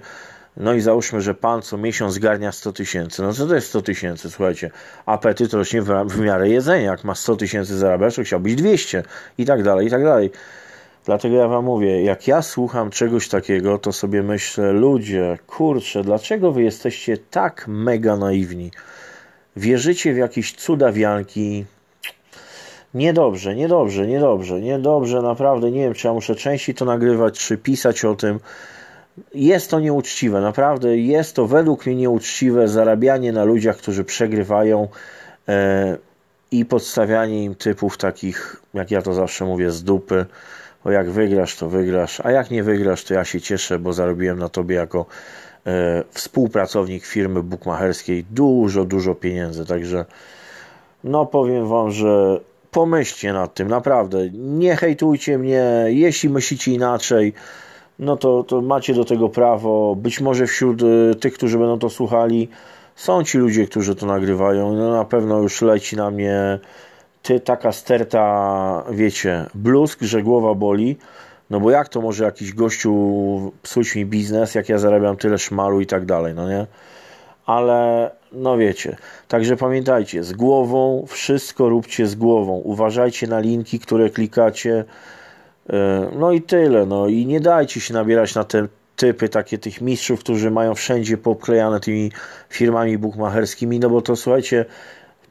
no i załóżmy, że pan co miesiąc zgarnia 100 tysięcy. No co to jest 100 tysięcy? Słuchajcie, apetyt rośnie w, miarę jedzenia. Jak ma 100 tysięcy zarabiać, to chciałbyś 200 i tak dalej, i tak dalej. Dlatego ja wam mówię, jak ja słucham czegoś takiego, to sobie myślę, ludzie, kurczę, dlaczego wy jesteście tak mega naiwni? Wierzycie w jakieś cudawianki? Niedobrze, niedobrze, niedobrze, niedobrze, naprawdę nie wiem, czy ja muszę częściej to nagrywać, czy pisać o tym. Jest to nieuczciwe, naprawdę jest to według mnie nieuczciwe zarabianie na ludziach, którzy przegrywają e, i podstawianie im typów takich, jak ja to zawsze mówię, z dupy bo jak wygrasz, to wygrasz, a jak nie wygrasz, to ja się cieszę, bo zarobiłem na tobie jako e, współpracownik firmy bukmacherskiej dużo, dużo pieniędzy. Także no powiem wam, że pomyślcie nad tym, naprawdę. Nie hejtujcie mnie, jeśli myślicie inaczej, no to, to macie do tego prawo. Być może wśród e, tych, którzy będą to słuchali, są ci ludzie, którzy to nagrywają. No na pewno już leci na mnie ty taka sterta, wiecie, bluzk, że głowa boli, no bo jak to może jakiś gościu psuć mi biznes, jak ja zarabiam tyle szmalu i tak dalej, no nie? Ale, no wiecie, także pamiętajcie, z głową, wszystko róbcie z głową, uważajcie na linki, które klikacie, e, no i tyle, no. I nie dajcie się nabierać na te typy takie tych mistrzów, którzy mają wszędzie poklejane tymi firmami bukmacherskimi, no bo to słuchajcie,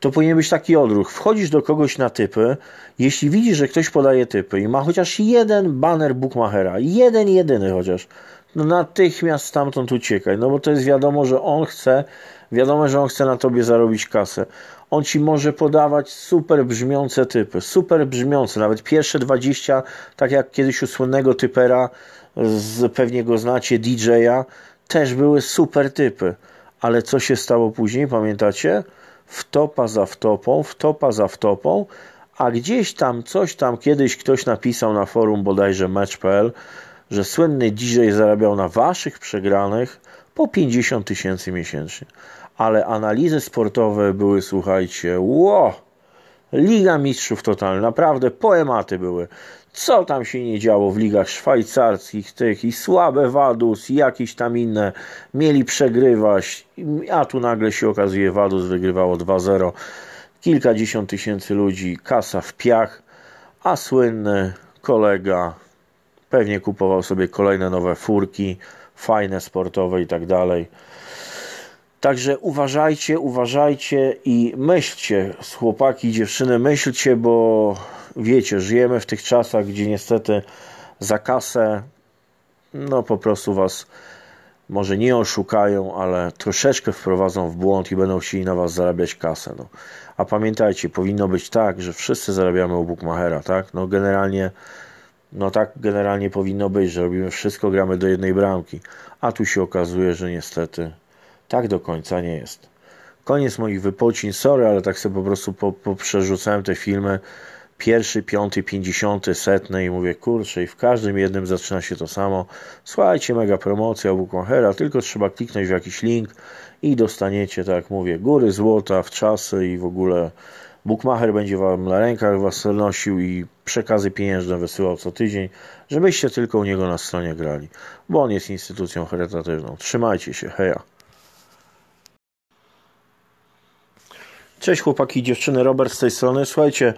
to powinien być taki odruch. Wchodzisz do kogoś na typy, jeśli widzisz, że ktoś podaje typy i ma chociaż jeden baner bookmachera, jeden, jedyny chociaż, no natychmiast stamtąd uciekaj, no bo to jest wiadomo, że on chce, wiadomo, że on chce na tobie zarobić kasę. On ci może podawać super brzmiące typy, super brzmiące, nawet pierwsze 20, tak jak kiedyś u słynnego typera, z, pewnie go znacie, DJ-a, też były super typy. Ale co się stało później, pamiętacie? Wtopa za wtopą, wtopa za wtopą, a gdzieś tam, coś tam kiedyś ktoś napisał na forum bodajże match.pl, że słynny DJ zarabiał na waszych przegranych po 50 tysięcy miesięcznie. Ale analizy sportowe były, słuchajcie, ło! Liga Mistrzów totalna, naprawdę poematy były co tam się nie działo w ligach szwajcarskich, tych i słabe Wadus, i jakieś tam inne mieli przegrywać, a tu nagle się okazuje, Wadus wygrywało 2-0, kilkadziesiąt tysięcy ludzi, kasa w piach, a słynny kolega pewnie kupował sobie kolejne nowe furki, fajne, sportowe i tak dalej. Także uważajcie, uważajcie i myślcie, chłopaki, dziewczyny, myślcie, bo wiecie, żyjemy w tych czasach, gdzie niestety za kasę, no po prostu was może nie oszukają, ale troszeczkę wprowadzą w błąd i będą chcieli na was zarabiać kasę. No. A pamiętajcie, powinno być tak, że wszyscy zarabiamy u Bookmachera, tak? No generalnie, no tak generalnie powinno być, że robimy wszystko, gramy do jednej bramki. A tu się okazuje, że niestety tak do końca nie jest. Koniec moich wypocin, sorry, ale tak sobie po prostu po, poprzerzucałem te filmy pierwszy, piąty, pięćdziesiąty, setny i mówię, kurczę, i w każdym jednym zaczyna się to samo. Słuchajcie, mega promocja Bookmachera, tylko trzeba kliknąć w jakiś link i dostaniecie, tak jak mówię, góry złota w czasy i w ogóle Bookmacher będzie wam na rękach was nosił i przekazy pieniężne wysyłał co tydzień, żebyście tylko u niego na stronie grali, bo on jest instytucją charytatywną. Trzymajcie się, heja. Cześć chłopaki i dziewczyny, Robert z tej strony. Słuchajcie,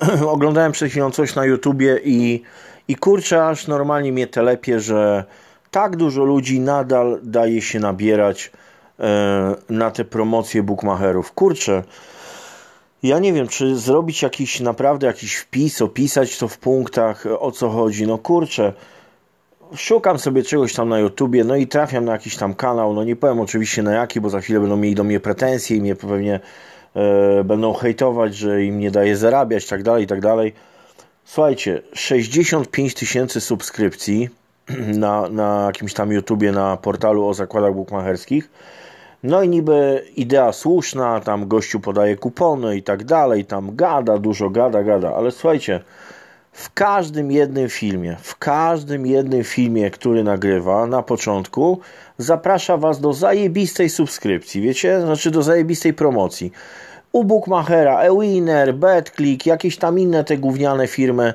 oglądałem przed chwilą coś na YouTubie i, i kurczę, aż normalnie mnie telepie, że tak dużo ludzi nadal daje się nabierać e, na te promocje bookmacherów. Kurczę, ja nie wiem, czy zrobić jakiś naprawdę jakiś wpis, opisać to w punktach, o co chodzi. No kurczę, szukam sobie czegoś tam na YouTubie, no i trafiam na jakiś tam kanał, no nie powiem oczywiście na jaki, bo za chwilę będą mieli do mnie pretensje i mnie pewnie e, będą hejtować, że im nie daje zarabiać, tak dalej, tak dalej. Słuchajcie, 65 tysięcy subskrypcji na, na jakimś tam YouTubie, na portalu o zakładach bukmacherskich. No i niby idea słuszna, tam gościu podaje kupony i tak dalej, tam gada, dużo gada, gada, ale słuchajcie, w każdym jednym filmie, w każdym jednym filmie, który nagrywa na początku, zaprasza Was do zajebistej subskrypcji, wiecie? Znaczy do zajebistej promocji. U Bookmachera, Ewiner, BetClick, jakieś tam inne te gówniane firmy,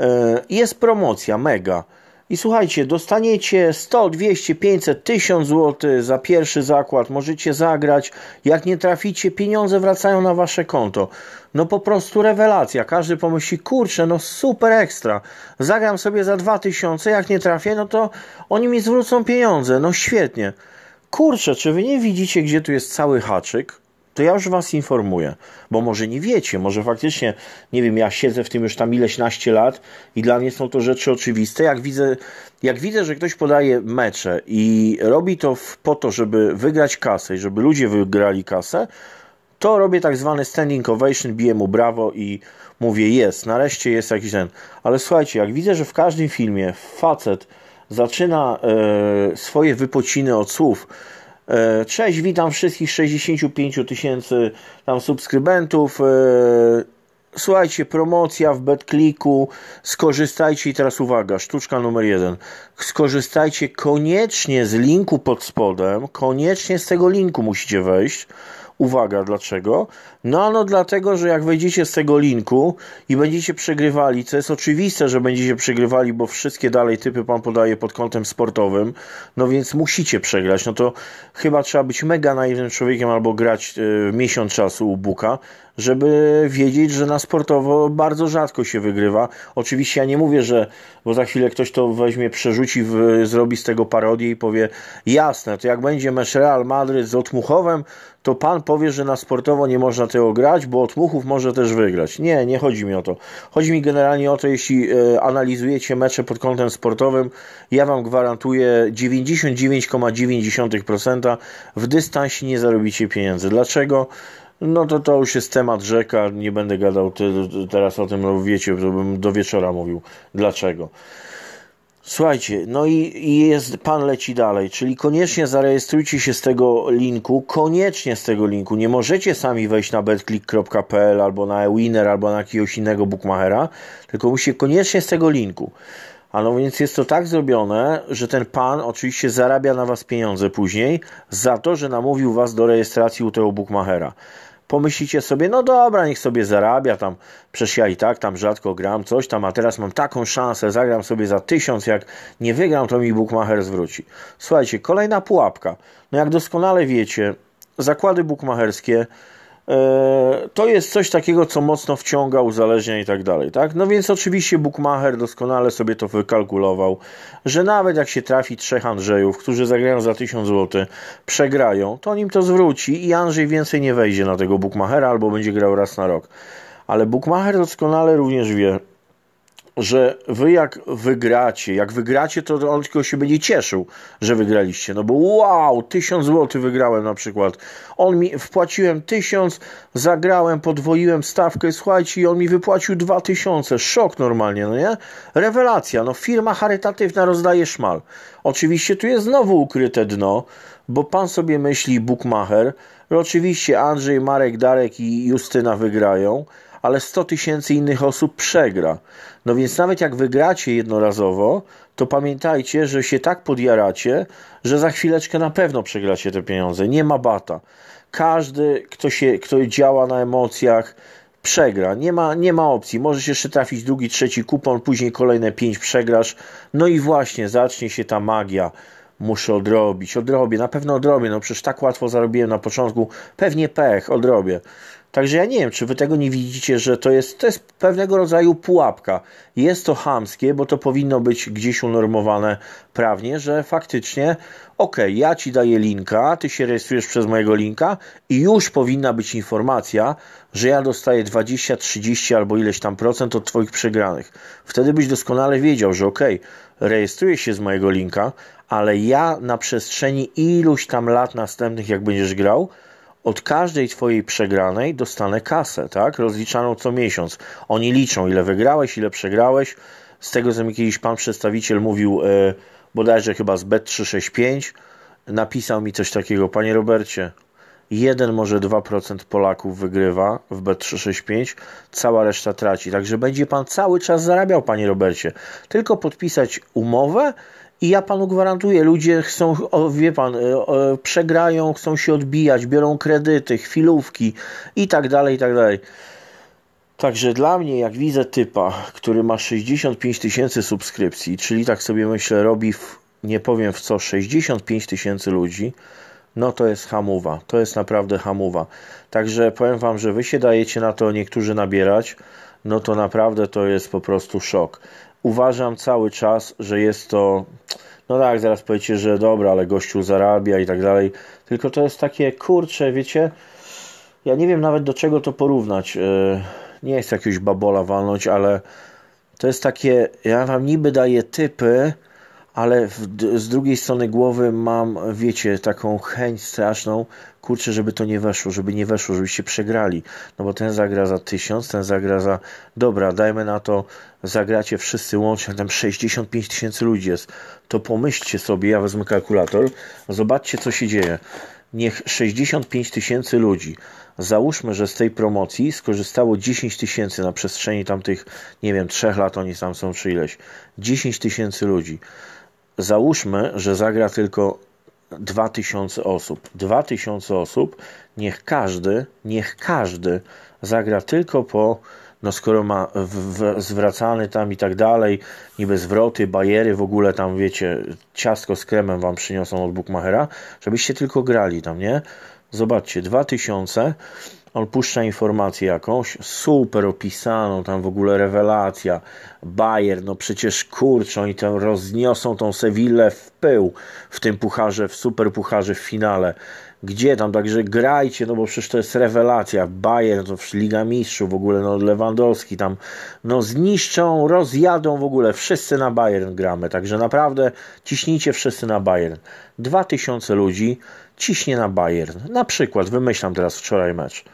e, jest promocja, mega. I słuchajcie, dostaniecie 100, 200, 500, 1000 zł za pierwszy zakład, możecie zagrać. Jak nie traficie, pieniądze wracają na wasze konto. No po prostu rewelacja. Każdy pomyśli, kurczę, no super ekstra. Zagram sobie za 2000, jak nie trafię, no to oni mi zwrócą pieniądze. No świetnie. Kurczę, czy wy nie widzicie, gdzie tu jest cały haczyk? To ja już Was informuję, bo może nie wiecie, może faktycznie, nie wiem, ja siedzę w tym już tam ileś naście lat i dla mnie są to rzeczy oczywiste. Jak widzę, jak widzę, że ktoś podaje mecze i robi to po to, żeby wygrać kasę i żeby ludzie wygrali kasę, to robię tak zwany standing ovation, biję mu brawo i mówię, jest, nareszcie jest jakiś ten. Ale słuchajcie, jak widzę, że w każdym filmie facet zaczyna e, swoje wypociny od słów, cześć, witam wszystkich 65 tysięcy tam subskrybentów. E, słuchajcie, promocja w BetClicku, skorzystajcie i teraz uwaga, sztuczka numer jeden. Skorzystajcie koniecznie z linku pod spodem, koniecznie z tego linku musicie wejść. Uwaga, dlaczego? No, no dlatego, że jak wejdziecie z tego linku i będziecie przegrywali, co jest oczywiste, że będziecie przegrywali, bo wszystkie dalej typy pan podaje pod kątem sportowym, no więc musicie przegrać. No to chyba trzeba być mega naiwnym człowiekiem albo grać y, miesiąc czasu u Buka, żeby wiedzieć, że na sportowo bardzo rzadko się wygrywa. Oczywiście ja nie mówię, że, bo za chwilę ktoś to weźmie, przerzuci, w, zrobi z tego parodię i powie, jasne, to jak będzie mecz Real Madryt z Otmuchowem, to pan powie, że na sportowo nie można tego grać, bo Otmuchów może też wygrać. Nie, nie chodzi mi o to. Chodzi mi generalnie o to, jeśli e, analizujecie mecze pod kątem sportowym, ja wam gwarantuję 99,9% w dystansie nie zarobicie pieniędzy. Dlaczego? No to to już jest temat rzeka, nie będę gadał te, teraz o tym, no wiecie, to bym do wieczora mówił. Dlaczego? Słuchajcie, no i, i jest, pan leci dalej, czyli koniecznie zarejestrujcie się z tego linku, koniecznie z tego linku. Nie możecie sami wejść na betclick.pl albo na Winner albo na jakiegoś innego bookmachera, tylko musicie koniecznie z tego linku. A no więc jest to tak zrobione, że ten pan oczywiście zarabia na was pieniądze później za to, że namówił was do rejestracji u tego bookmachera pomyślicie sobie, no dobra, niech sobie zarabia tam, przecież ja i tak tam rzadko gram, coś tam, a teraz mam taką szansę, zagram sobie za tysiąc, jak nie wygram, to mi Bookmacher zwróci. Słuchajcie, kolejna pułapka. No jak doskonale wiecie, zakłady bukmacherskie E, to jest coś takiego, co mocno wciąga, uzależnia i tak dalej, tak? No więc oczywiście Bookmacher doskonale sobie to wykalkulował, że nawet jak się trafi trzech Andrzejów, którzy zagrają za 1000 zł, przegrają, to on im to zwróci i Andrzej więcej nie wejdzie na tego Bookmachera albo będzie grał raz na rok. Ale Bookmacher doskonale również wie, że wy jak wygracie, jak wygracie, to on tylko się będzie cieszył, że wygraliście. No bo wow, tysiąc złotych wygrałem na przykład. On mi, wpłaciłem tysiąc, zagrałem, podwoiłem stawkę, słuchajcie, i on mi wypłacił dwa tysiące. Szok normalnie, no nie? Rewelacja, no firma charytatywna rozdaje szmal. Oczywiście tu jest znowu ukryte dno, bo pan sobie myśli bookmacher, oczywiście Andrzej, Marek, Darek i Justyna wygrają, ale 100 tysięcy innych osób przegra. No więc nawet jak wygracie jednorazowo, to pamiętajcie, że się tak podjaracie, że za chwileczkę na pewno przegracie te pieniądze. Nie ma bata. Każdy, kto, się, kto działa na emocjach, przegra. Nie ma, nie ma opcji. Możesz jeszcze trafić drugi, trzeci kupon, później kolejne pięć przegrasz. No i właśnie zacznie się ta magia. Muszę odrobić, odrobię, na pewno odrobię. No przecież tak łatwo zarobiłem na początku. Pewnie pech, odrobię. Także ja nie wiem, czy wy tego nie widzicie, że to jest, to jest pewnego rodzaju pułapka. Jest to hamskie, bo to powinno być gdzieś unormowane prawnie, że faktycznie, ok, ja ci daję linka, ty się rejestrujesz przez mojego linka i już powinna być informacja, że ja dostaję 20, 30 albo ileś tam procent od twoich przegranych. Wtedy byś doskonale wiedział, że ok, rejestrujesz się z mojego linka, ale ja na przestrzeni iluś tam lat następnych, jak będziesz grał, od każdej twojej przegranej dostanę kasę, tak? Rozliczaną co miesiąc. Oni liczą, ile wygrałeś, ile przegrałeś. Z tego, co mi kiedyś pan przedstawiciel mówił, e, bodajże chyba z Bet365, napisał mi coś takiego, panie Robercie, 1 może 2% Polaków wygrywa w B365, cała reszta traci. Także będzie pan cały czas zarabiał, panie Robercie. Tylko podpisać umowę i ja panu gwarantuję, ludzie chcą, wie pan, e, przegrają, chcą się odbijać, biorą kredyty, chwilówki i tak dalej, i tak dalej. Także dla mnie, jak widzę typa, który ma 65 tysięcy subskrypcji, czyli tak sobie myślę, robi, w, nie powiem w co, 65 tysięcy ludzi, no to jest hamuwa. To jest naprawdę hamuwa. Także powiem Wam, że Wy się dajecie na to niektórzy nabierać, no to naprawdę to jest po prostu szok. Uważam cały czas, że jest to. No tak, zaraz powiecie, że dobra, ale gościu zarabia i tak dalej. Tylko to jest takie kurcze, wiecie. Ja nie wiem nawet do czego to porównać. E, nie jest jakiegoś babola walnąć, ale to jest takie. Ja wam niby daję typy, ale w, z drugiej strony głowy mam, wiecie, taką chęć straszną, kurczę, żeby to nie weszło, żeby nie weszło, żebyście przegrali. No bo ten zagra za tysiąc, ten zagra za, dobra, dajmy na to, zagracie wszyscy łącznie, tam 65 tysięcy ludzi jest. To pomyślcie sobie, ja wezmę kalkulator, zobaczcie co się dzieje. Niech 65 tysięcy ludzi, załóżmy, że z tej promocji skorzystało 10 tysięcy na przestrzeni tamtych, nie wiem, trzech lat oni tam są czy ileś. 10 tysięcy ludzi załóżmy, że zagra tylko 2000 osób. 2000 osób, niech każdy, niech każdy zagra tylko po, no skoro ma w, w, zwracany tam i tak dalej, niby zwroty, bajery, w ogóle tam wiecie, ciastko z kremem wam przyniosą od Bookmachera, żebyście tylko grali tam, nie? Zobaczcie, 2000 on puszcza informację jakąś, super opisaną, tam w ogóle rewelacja, Bayer, no przecież kurczę, oni tam rozniosą tą Sewillę w pył w tym pucharze, w super pucharze w finale. Gdzie tam, także grajcie, no bo przecież to jest rewelacja. Bayern, to Liga Mistrzów, w ogóle no Lewandowski tam, no zniszczą, rozjadą w ogóle, wszyscy na Bayern gramy, także naprawdę ciśnijcie wszyscy na Bayern. 2000 ludzi ciśnie na Bayern. Na przykład, wymyślam teraz wczoraj mecz.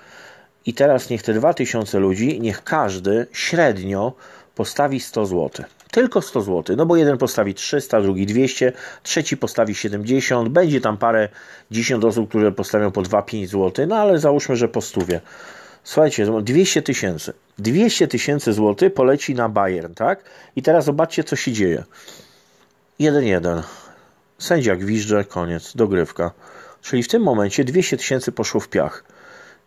I teraz niech te 2000 ludzi, niech każdy średnio postawi 100 zł. Tylko 100 zł, no bo jeden postawi 300, drugi 200, trzeci postawi 70, będzie tam parę 10 osób, które postawią po 2-5 zł, no ale załóżmy, że po stówie. Słuchajcie, 200 tysięcy. 200 tysięcy złotych poleci na Bayern, tak? I teraz zobaczcie, co się dzieje. 1-1. Sędzia gwizdże, koniec, dogrywka. Czyli w tym momencie 200 tysięcy poszło w piach.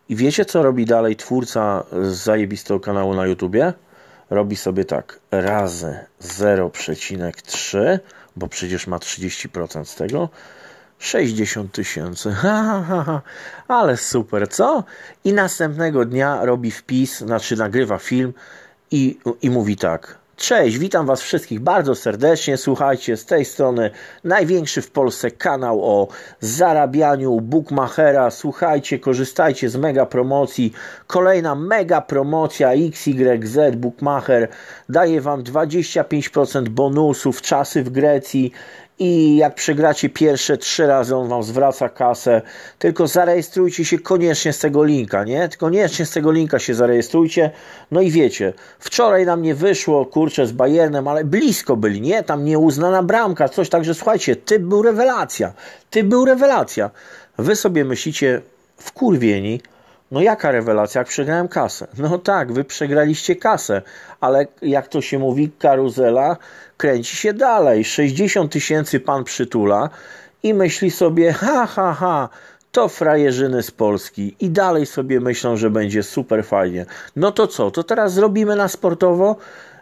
I wiecie, co robi dalej twórca z zajebistego kanału na YouTubie? Robi sobie tak, razy 0,3, bo przecież ma 30% z tego, 60 tysięcy. Ale super, co? I następnego dnia robi wpis, znaczy nagrywa film i, i mówi tak. Cześć, witam Was wszystkich bardzo serdecznie. Słuchajcie, z tej strony największy w Polsce kanał o zarabianiu bookmachera. Słuchajcie, korzystajcie z mega promocji. Kolejna mega promocja XYZ Bookmacher daje Wam 25% bonusów, czasy w Grecji i jak przegracie pierwsze trzy razy, on wam zwraca kasę. Tylko zarejestrujcie się koniecznie z tego linka, nie? Koniecznie z tego linka się zarejestrujcie. No i wiecie, wczoraj nam nie wyszło, kurczę, z Bayernem, ale blisko byli, nie? Tam nieuznana bramka, coś. Także słuchajcie, ty był rewelacja. Ty był rewelacja. Wy sobie myślicie, wkurwieni, no jaka rewelacja, jak przegrałem kasę? No tak, wy przegraliście kasę, ale jak to się mówi, karuzela kręci się dalej. 60 tysięcy pan przytula i myśli sobie, ha, ha, ha, to frajerzyny z Polski i dalej sobie myślą, że będzie super fajnie. No to co, to teraz zrobimy na sportowo?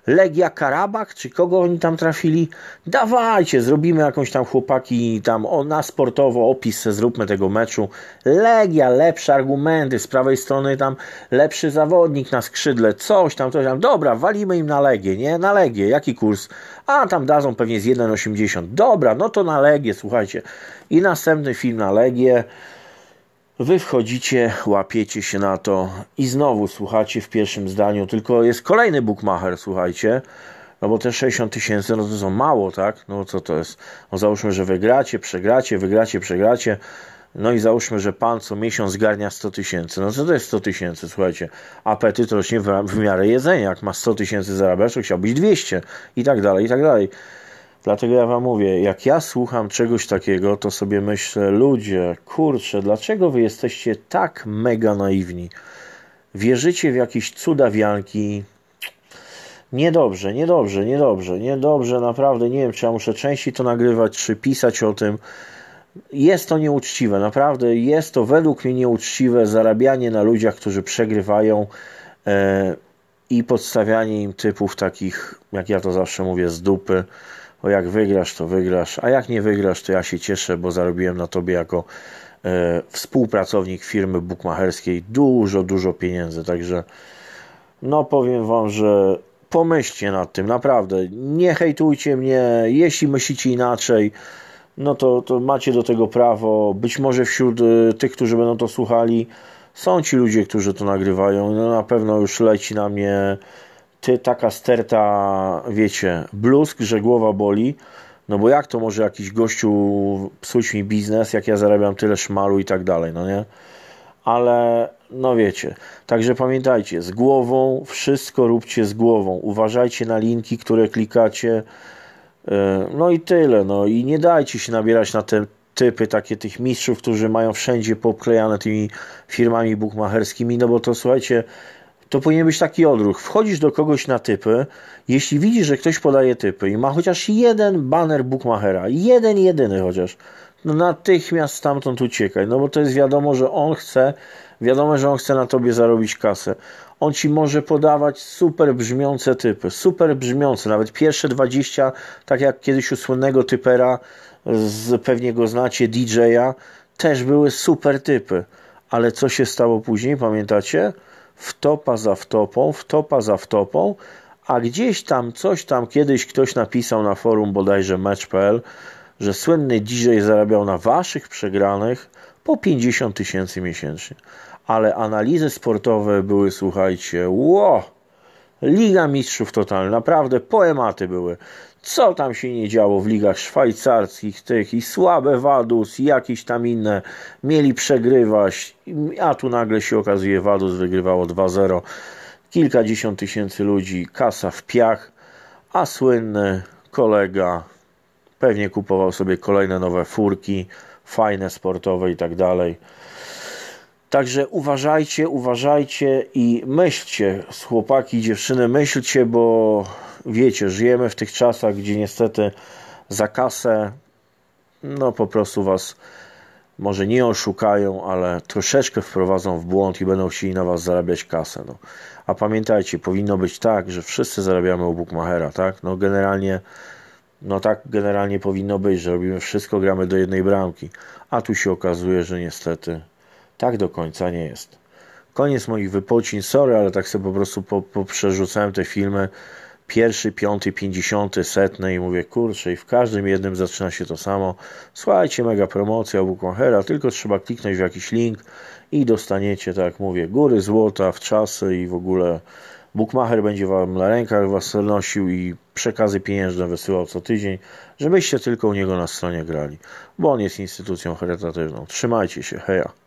Legia Karabach, czy kogo oni tam trafili? Dawajcie, zrobimy jakąś tam chłopaki tam o, na sportowo opis, zróbmy tego meczu. Legia, lepsze argumenty, z prawej strony tam lepszy zawodnik na skrzydle, coś tam, coś tam. Dobra, walimy im na Legię, nie? Na Legię, jaki kurs? A tam dadzą pewnie z 1,80. Dobra, no to na Legię, słuchajcie. I następny film na Legię. Wy wchodzicie, łapiecie się na to i znowu słuchacie w pierwszym zdaniu, tylko jest kolejny bookmacher, słuchajcie, no bo te 60 tysięcy, no to są mało, tak? No co to jest? No załóżmy, że wygracie, przegracie, wygracie, przegracie, No i załóżmy, że pan co miesiąc zgarnia 100 tysięcy. No co to jest 100 tysięcy? Słuchajcie, apetyt rośnie w, w miarę jedzenia. Jak ma 100 tysięcy zarabiać, to chciałbyś 200 i tak dalej, i tak dalej. Dlatego ja wam mówię, jak ja słucham czegoś takiego, to sobie myślę, ludzie, kurczę, dlaczego wy jesteście tak mega naiwni? Wierzycie w jakieś cudawianki, Niedobrze, niedobrze, niedobrze, niedobrze, naprawdę nie wiem, czy ja muszę częściej to nagrywać, czy pisać o tym. Jest to nieuczciwe, naprawdę jest to według mnie nieuczciwe zarabianie na ludziach, którzy przegrywają e, i podstawianie im typów takich, jak ja to zawsze mówię, z dupy. O jak wygrasz, to wygrasz, a jak nie wygrasz, to ja się cieszę, bo zarobiłem na tobie jako e, współpracownik firmy bukmacherskiej dużo, dużo pieniędzy. Także no powiem wam, że pomyślcie nad tym, naprawdę. Nie hejtujcie mnie, jeśli myślicie inaczej, no to, to macie do tego prawo. Być może wśród y, tych, którzy będą to słuchali, są ci ludzie, którzy to nagrywają. No na pewno już leci na mnie ty taka sterta, wiecie, bluzk, że głowa boli. No bo jak to może jakiś gościu psuć mi biznes, jak ja zarabiam tyle szmalu i tak dalej, no nie? Ale no wiecie. Także pamiętajcie, z głową, wszystko róbcie z głową. Uważajcie na linki, które klikacie. E, no i tyle. No i nie dajcie się nabierać na te typy takie tych mistrzów, którzy mają wszędzie poklejane tymi firmami bukmacherskimi, no bo to słuchajcie, to powinien być taki odruch. Wchodzisz do kogoś na typy, jeśli widzisz, że ktoś podaje typy i ma chociaż jeden baner bookmachera, jeden jedyny chociaż, no natychmiast stamtąd uciekaj, no bo to jest wiadomo, że on chce, wiadomo, że on chce na tobie zarobić kasę. On ci może podawać super brzmiące typy, super brzmiące, nawet pierwsze 20, tak jak kiedyś u słynnego typera, z, pewnie go znacie, DJ-a, też były super typy. Ale co się stało później, pamiętacie? Wtopa za wtopą, wtopa za wtopą, a gdzieś tam, coś tam kiedyś ktoś napisał na forum bodajże match.pl, że słynny DJ zarabiał na waszych przegranych po 50 tysięcy miesięcznie. Ale analizy sportowe były, słuchajcie, ło! Liga Mistrzów totalna, naprawdę poematy były. Co tam się nie działo w ligach szwajcarskich, tych i słabe Wadus, i jakieś tam inne mieli przegrywać, a tu nagle się okazuje, Wadus wygrywało 2-0. Kilkadziesiąt tysięcy ludzi, kasa w piach, a słynny kolega Pewnie kupował sobie kolejne nowe furki, fajne, sportowe i tak dalej. Także uważajcie, uważajcie i myślcie, chłopaki dziewczyny, myślcie, bo wiecie, żyjemy w tych czasach, gdzie niestety za kasę, no po prostu was może nie oszukają, ale troszeczkę wprowadzą w błąd i będą chcieli na was zarabiać kasę. No. A pamiętajcie, powinno być tak, że wszyscy zarabiamy u Bookmachera, tak? No generalnie no tak generalnie powinno być, że robimy wszystko, gramy do jednej bramki. A tu się okazuje, że niestety tak do końca nie jest. Koniec moich wypocin, sorry, ale tak sobie po prostu po, po te filmy. Pierwszy, piąty, pięćdziesiąty, setny i mówię, kurczę, i w każdym jednym zaczyna się to samo. Słuchajcie, mega promocja u Bookmachera, tylko trzeba kliknąć w jakiś link i dostaniecie, tak jak mówię, góry złota w czasy i w ogóle Bookmacher będzie Wam na rękach Was nosił i przekazy pieniężne wysyłał co tydzień, żebyście tylko u niego na stronie grali, bo on jest instytucją charytatywną. Trzymajcie się, heja.